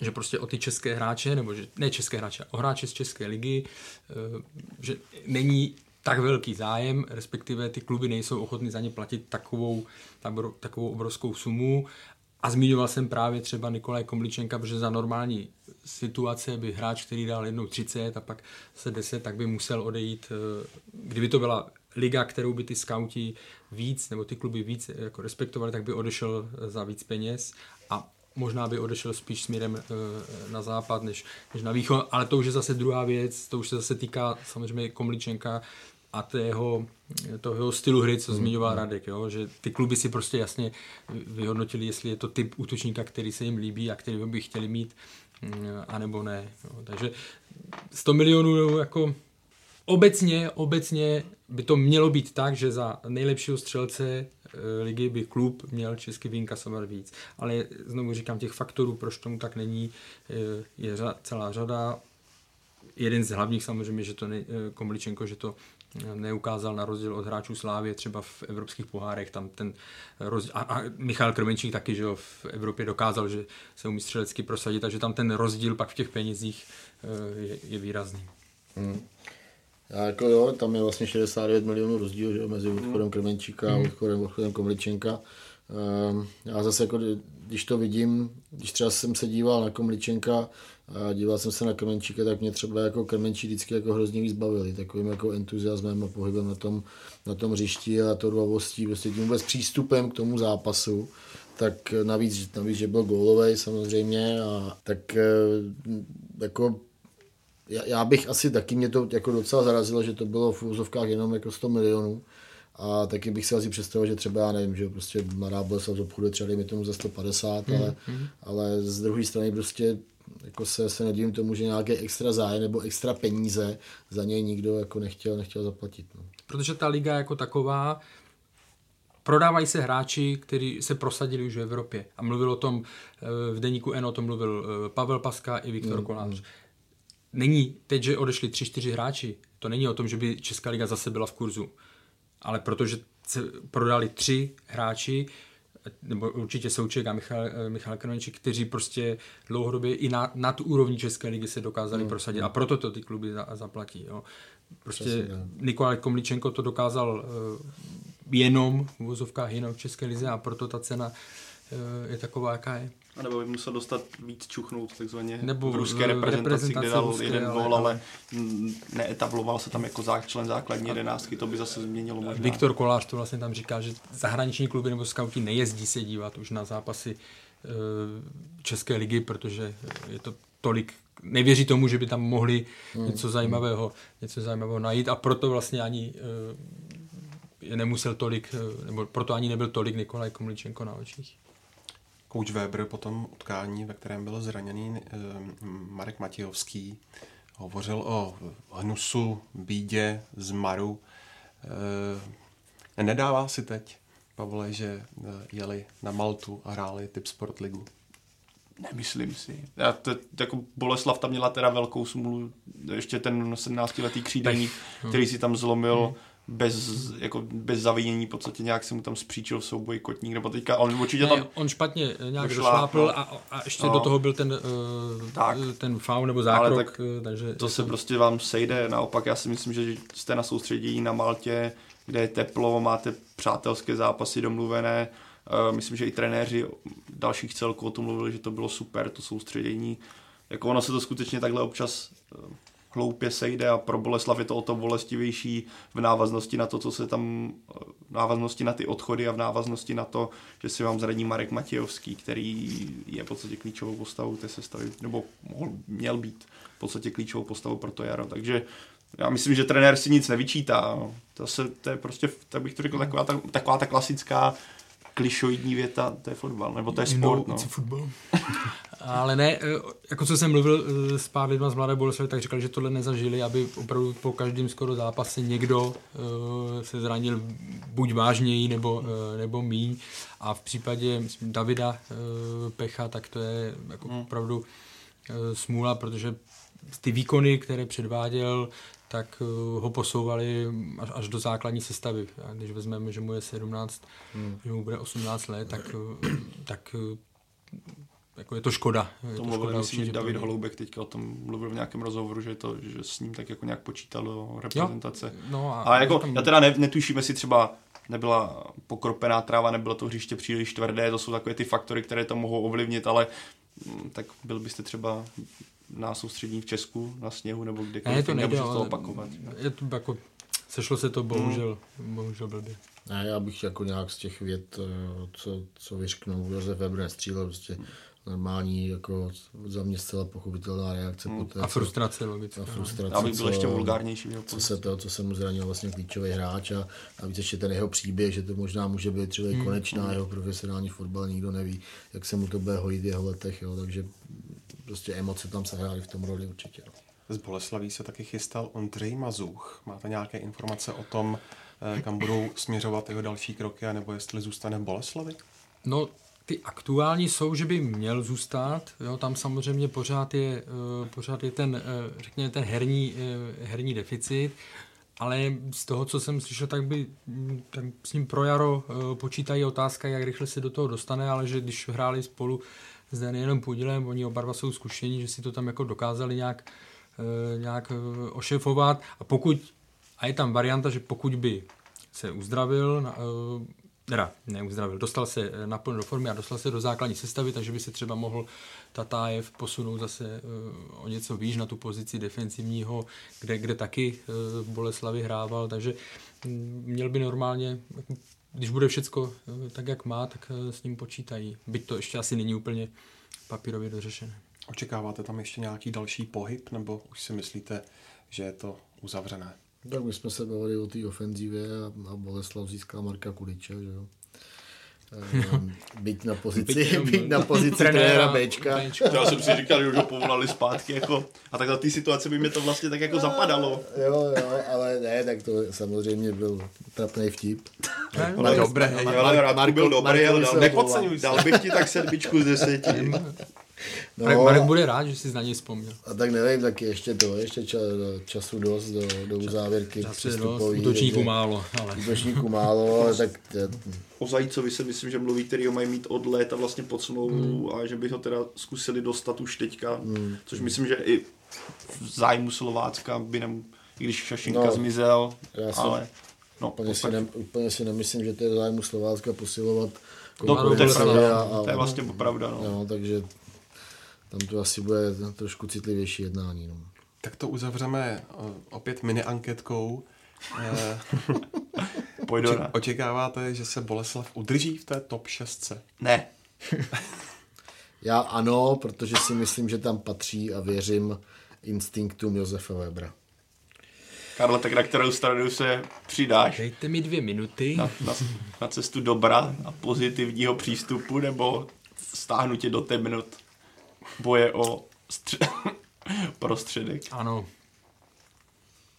že prostě o ty české hráče, nebo že ne české hráče, o hráče z České ligy, eh, že není tak velký zájem, respektive ty kluby nejsou ochotny za ně platit takovou, takovou obrovskou sumu. A zmiňoval jsem právě třeba Nikolaj Komličenka, protože za normální situace by hráč, který dal jednou 30 a pak se 10, tak by musel odejít, eh, kdyby to byla liga, kterou by ty skauti víc, nebo ty kluby víc jako respektovali, tak by odešel za víc peněz a možná by odešel spíš směrem eh, na západ než, než na východ, ale to už je zase druhá věc, to už se zase týká samozřejmě Komličenka a toho, toho stylu hry, co zmiňoval hmm. Radek, jo? že ty kluby si prostě jasně vyhodnotili, jestli je to typ útočníka, který se jim líbí a který by chtěli mít, mm, anebo ne. Jo? Takže 100 milionů jako obecně, obecně by to mělo být tak, že za nejlepšího střelce eh, ligy by klub měl český vyinkasovat víc. Ale znovu říkám, těch faktorů, proč tomu tak není, eh, je celá řada. Jeden z hlavních samozřejmě, že to ne, eh, Komličenko, že to neukázal na rozdíl od hráčů Slávě třeba v evropských pohárech, tam ten rozdíl, a, a Michal Krmenčík taky, že jo, v Evropě dokázal, že se umí střelecky prosadit, takže tam ten rozdíl pak v těch penězích je, je výrazný. Hmm. A jako jo, tam je vlastně 69 milionů rozdíl že, mezi odchodem Krmenčíka a hmm. odchodem, odchodem Komličenka. Ehm, já zase jako, když to vidím, když třeba jsem se díval na Komličenka a díval jsem se na Krmenčíka, tak mě třeba jako Krmenčí vždycky jako hrozně víc bavili, takovým jako entuziasmem a pohybem na tom, na tom hřišti a to dvavostí, prostě tím vůbec přístupem k tomu zápasu tak navíc, navíc že byl gólový samozřejmě a tak eh, jako já, já bych asi taky, mě to jako docela zarazilo, že to bylo v úzovkách jenom jako 100 milionů. A taky bych si asi představil, že třeba, já nevím, že prostě Mladá Boleslav obchodu třeba dejme tomu za 150, mm, ale, mm. ale z druhé strany prostě jako se, se nedivím tomu, že nějaké extra zájem nebo extra peníze za něj nikdo jako nechtěl, nechtěl zaplatit. No. Protože ta liga jako taková, prodávají se hráči, kteří se prosadili už v Evropě. A mluvil o tom eh, v deníku N, o tom mluvil eh, Pavel Paska i Viktor mm, Kolář. Mm není teď, že odešli tři, čtyři hráči. To není o tom, že by Česká liga zase byla v kurzu. Ale protože se prodali tři hráči, nebo určitě Souček a Michal, Michal Kroniček, kteří prostě dlouhodobě i na, na tu úrovni České ligy se dokázali mm, prosadit. Mm. A proto to ty kluby za, zaplatí. Jo. Prostě Přesně, Nikolaj Komličenko to dokázal uh, jenom v vozovkách jenom v České lize a proto ta cena uh, je taková, jaká je. A nebo by musel dostat víc čuchnout takzvaně nebo v ruské reprezentaci, reprezentaci kde dal ruské, jeden gól, ale, ale neetabloval se tam jako člen základní jedenáctky, to by zase změnilo možná. Viktor Kolář to vlastně tam říká, že zahraniční kluby nebo skauti nejezdí se dívat už na zápasy uh, České ligy, protože je to tolik nevěří tomu, že by tam mohli hmm. něco zajímavého, něco zajímavého najít a proto vlastně ani uh, nemusel tolik, nebo proto ani nebyl tolik Nikolaj Komličenko na očích. Coach Weber po tom utkání, ve kterém byl zraněný eh, Marek Matějovský, hovořil o hnusu, bídě, zmaru. Eh, nedává si teď, Pavle, že eh, jeli na Maltu a hráli typ Sport Ligu? Nemyslím si. Já to, jako Boleslav tam měla teda velkou smůlu, ještě ten 17-letý křídelník, který si tam zlomil hmm bez, jako bez zavinění, v podstatě nějak se mu tam spříčil v souboji kotník, nebo teďka, on určitě tam... Ne, on špatně nějak došlápl a, a ještě no. do toho byl ten, uh, tak. ten faul nebo zákrok, Ale tak eh, takže... To se prostě vám sejde, naopak já si myslím, že jste na soustředění na Maltě, kde je teplo, máte přátelské zápasy domluvené, uh, myslím, že i trenéři dalších celků o tom mluvili, že to bylo super, to soustředění, jako ono se to skutečně takhle občas hloupě sejde a pro Boleslav je to o to bolestivější v návaznosti na to, co se tam, v návaznosti na ty odchody a v návaznosti na to, že si vám zradí Marek Matějovský, který je v podstatě klíčovou postavou té sestavy, nebo mohl, měl být v podstatě klíčovou postavou pro to jaro. Takže já myslím, že trenér si nic nevyčítá. To, se, to je prostě, tak bych to řekl, taková ta, taková ta klasická klišoidní věta, to je fotbal, nebo to je sport. No, no. Ale ne, eh, jako co jsem mluvil eh, s pár lidma z Mladé Boleslavy, tak říkali, že tohle nezažili, aby opravdu po každém skoro zápase někdo uh, se zranil buď vážněji nebo, uh, nebo míň. A v případě myslím, Davida uh, Pecha, tak to je jako hmm. opravdu uh, smůla, protože ty výkony, které předváděl, tak ho posouvali až, až do základní sestavy. A když vezmeme, že mu je 17, hmm. že mu bude 18 let, tak, tak jako je to škoda. Je To mluvil, myslím, že David Holoubek teďka o tom mluvil v nějakém rozhovoru, že, to, že s ním tak jako nějak počítal do reprezentace. Jo, no a, a jako, tam... já teda ne, netuším, jestli třeba nebyla pokropená tráva, nebylo to hřiště příliš tvrdé, to jsou takové ty faktory, které to mohou ovlivnit, ale mm, tak byl byste třeba na soustřední v Česku, na sněhu, nebo kdekoliv, ne, to nejde, to opakovat. Je to jako, sešlo se to bohužel, hmm. bohužel blbě. Ne, já bych jako nějak z těch věd, eh, co, co vyřknul Josef Weber, nestřílel prostě normální, jako za mě zcela pochopitelná reakce. Hmm. Poté, a frustrace logicky. A frustrace, Abych byl ještě vulgárnější. Co se to, co se mu zranil vlastně klíčový hráč a, a víc ještě ten jeho příběh, že to možná může být třeba hmm. konečná jeho profesionální fotbal, nikdo neví, jak se mu to bude hojit v jeho letech, jo, takže prostě emoce tam se hrály v tom roli určitě. No. Z Boleslaví se taky chystal Ondřej Mazuch. Máte nějaké informace o tom, eh, kam budou směřovat jeho další kroky, nebo jestli zůstane v Boleslavi? No, ty aktuální jsou, že by měl zůstat. Jo, tam samozřejmě pořád je, uh, pořád je ten, uh, řekněme, ten herní, herní deficit, ale z toho, co jsem slyšel, tak by mm, tak s ním pro jaro počítají otázka, jak rychle se do toho dostane, ale že když hráli spolu s Danielem Pudilem, oni oba dva jsou zkušení, že si to tam jako dokázali nějak, uh, nějak uh, ošefovat. A pokud, a je tam varianta, že pokud by se uzdravil, uh, teda neuzdravil, dostal se eh, naplno do formy a dostal se do základní sestavy, takže by se třeba mohl Tatájev posunout zase o něco výš na tu pozici defensivního, kde, kde taky Boleslavy hrával, takže um, měl by normálně, když bude všecko uh, tak, jak má, tak uh, s ním počítají. Byť to ještě asi není úplně papírově dořešené. Očekáváte tam ještě nějaký další pohyb, nebo už si myslíte, že je to uzavřené? Tak my jsme se bavili o té ofenzívě a, a Boleslav získal Marka Kuliče, že jo. Ehm, byť na pozici, byť na pozici trenéra Bčka. Já jsem si říkal, že už ho povolali zpátky, jako, a tak za té situace by mě to vlastně tak jako zapadalo. Jo, jo, ale ne, tak to samozřejmě byl trapný vtip. Ne, ale dobré, ale, ale Marko byl dobrý, ale nepodceňuj, dal bych ti tak sedmičku z deseti. No, Marek, Marek bude rád, že jsi na něj vzpomněl. A tak nevím, tak ještě to, ještě ča, času dost do, do uzávěrky. Útočníků málo. Ale. Útočníků málo, ale tak... O Zajícovi se myslím, že mluví, který ho mají mít od léta vlastně pod smlouvu hmm. a že by ho teda zkusili dostat už teďka, hmm. což myslím, že i v zájmu Slovácka by nem, i když Šašinka no, zmizel, já jsem, ale... No, úplně, si ne, úplně si nemyslím, že to je zájmu Slovácka posilovat No, to, je pravda, a, to je vlastně pravda. No. no. takže tam to asi bude trošku citlivější jednání. No. Tak to uzavřeme opět mini anketkou. Eh, Oče- očekáváte, že se Boleslav udrží v té top 6? Ne. Já ano, protože si myslím, že tam patří a věřím instinktům Josefa Webra. Karle, tak na kterou stranu se přidáš? Dejte mi dvě minuty. Na, na, na cestu dobra a pozitivního přístupu, nebo stáhnu tě do temnot boje o stř- prostředek? Ano.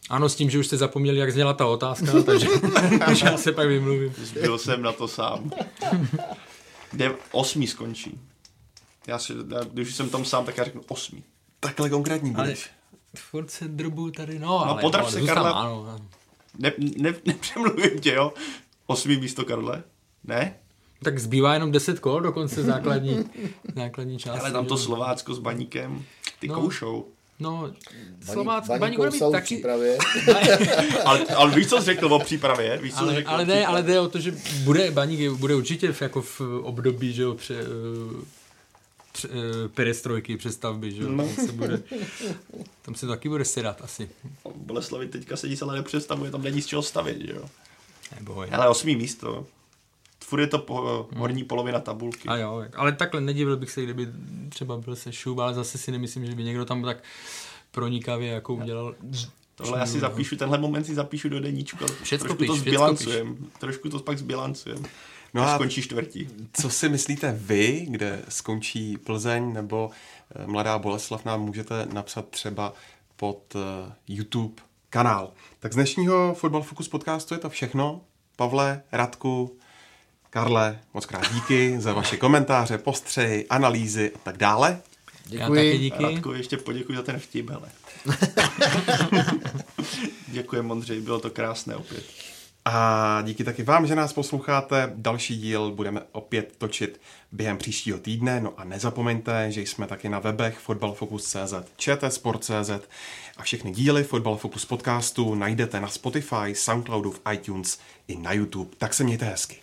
Ano, s tím, že už jste zapomněli, jak zněla ta otázka, takže, takže já se pak vymluvím. Byl jsem na to sám. Kde osmý skončí. Já si, já, když jsem tam sám, tak já řeknu osmý. Takhle konkrétní budeš. Ale furt se drubu tady, no, no ale... podrav se, Karle. Ano. Ne, ne, nepřemluvím tě, jo? Osmý místo, Karle? Ne? Tak zbývá jenom 10 kol do konce základní, základní části. Ale tam to Slovácko s Baníkem, ty no, koušou. No, Slovácko, Baník bude mít taky... ale, ale víš, co jsi řekl o přípravě? Víš, co ale, řekl ale ne, ale jde o to, že bude Baník bude určitě v, jako v období, že jo, pře, pře, perestrojky, přestavby, že jo, no. tam, se bude, tam se to taky bude sedat asi. Boleslavi teďka sedí se ale nepřestavuje, tam není z čeho stavit, že jo. Neboj. Ale osmý místo furt je to po, horní polovina tabulky. A jo, ale takhle nedivil bych se, kdyby třeba byl se šub, ale zase si nemyslím, že by někdo tam tak pronikavě jako udělal. Tohle já si zapíšu, tenhle moment si zapíšu do deníčku. Všecko trošku píš, to zbilancujem. Trošku to pak zbilancujem. No a skončí čtvrtí. Co si myslíte vy, kde skončí Plzeň nebo eh, Mladá Boleslav, nám můžete napsat třeba pod eh, YouTube kanál. Tak z dnešního Football Focus podcastu je to všechno. Pavle, Radku, Karle, moc krát díky za vaše komentáře, postřehy, analýzy a tak dále. Děkuji. Já taky díky. Radku, ještě poděkuji za ten vtip, hele. Děkuji, Mondřej, bylo to krásné opět. A díky taky vám, že nás posloucháte. Další díl budeme opět točit během příštího týdne. No a nezapomeňte, že jsme taky na webech fotbalfocus.cz, čtsport.cz a všechny díly Fotbal Focus podcastu najdete na Spotify, Soundcloudu, v iTunes i na YouTube. Tak se mějte hezky.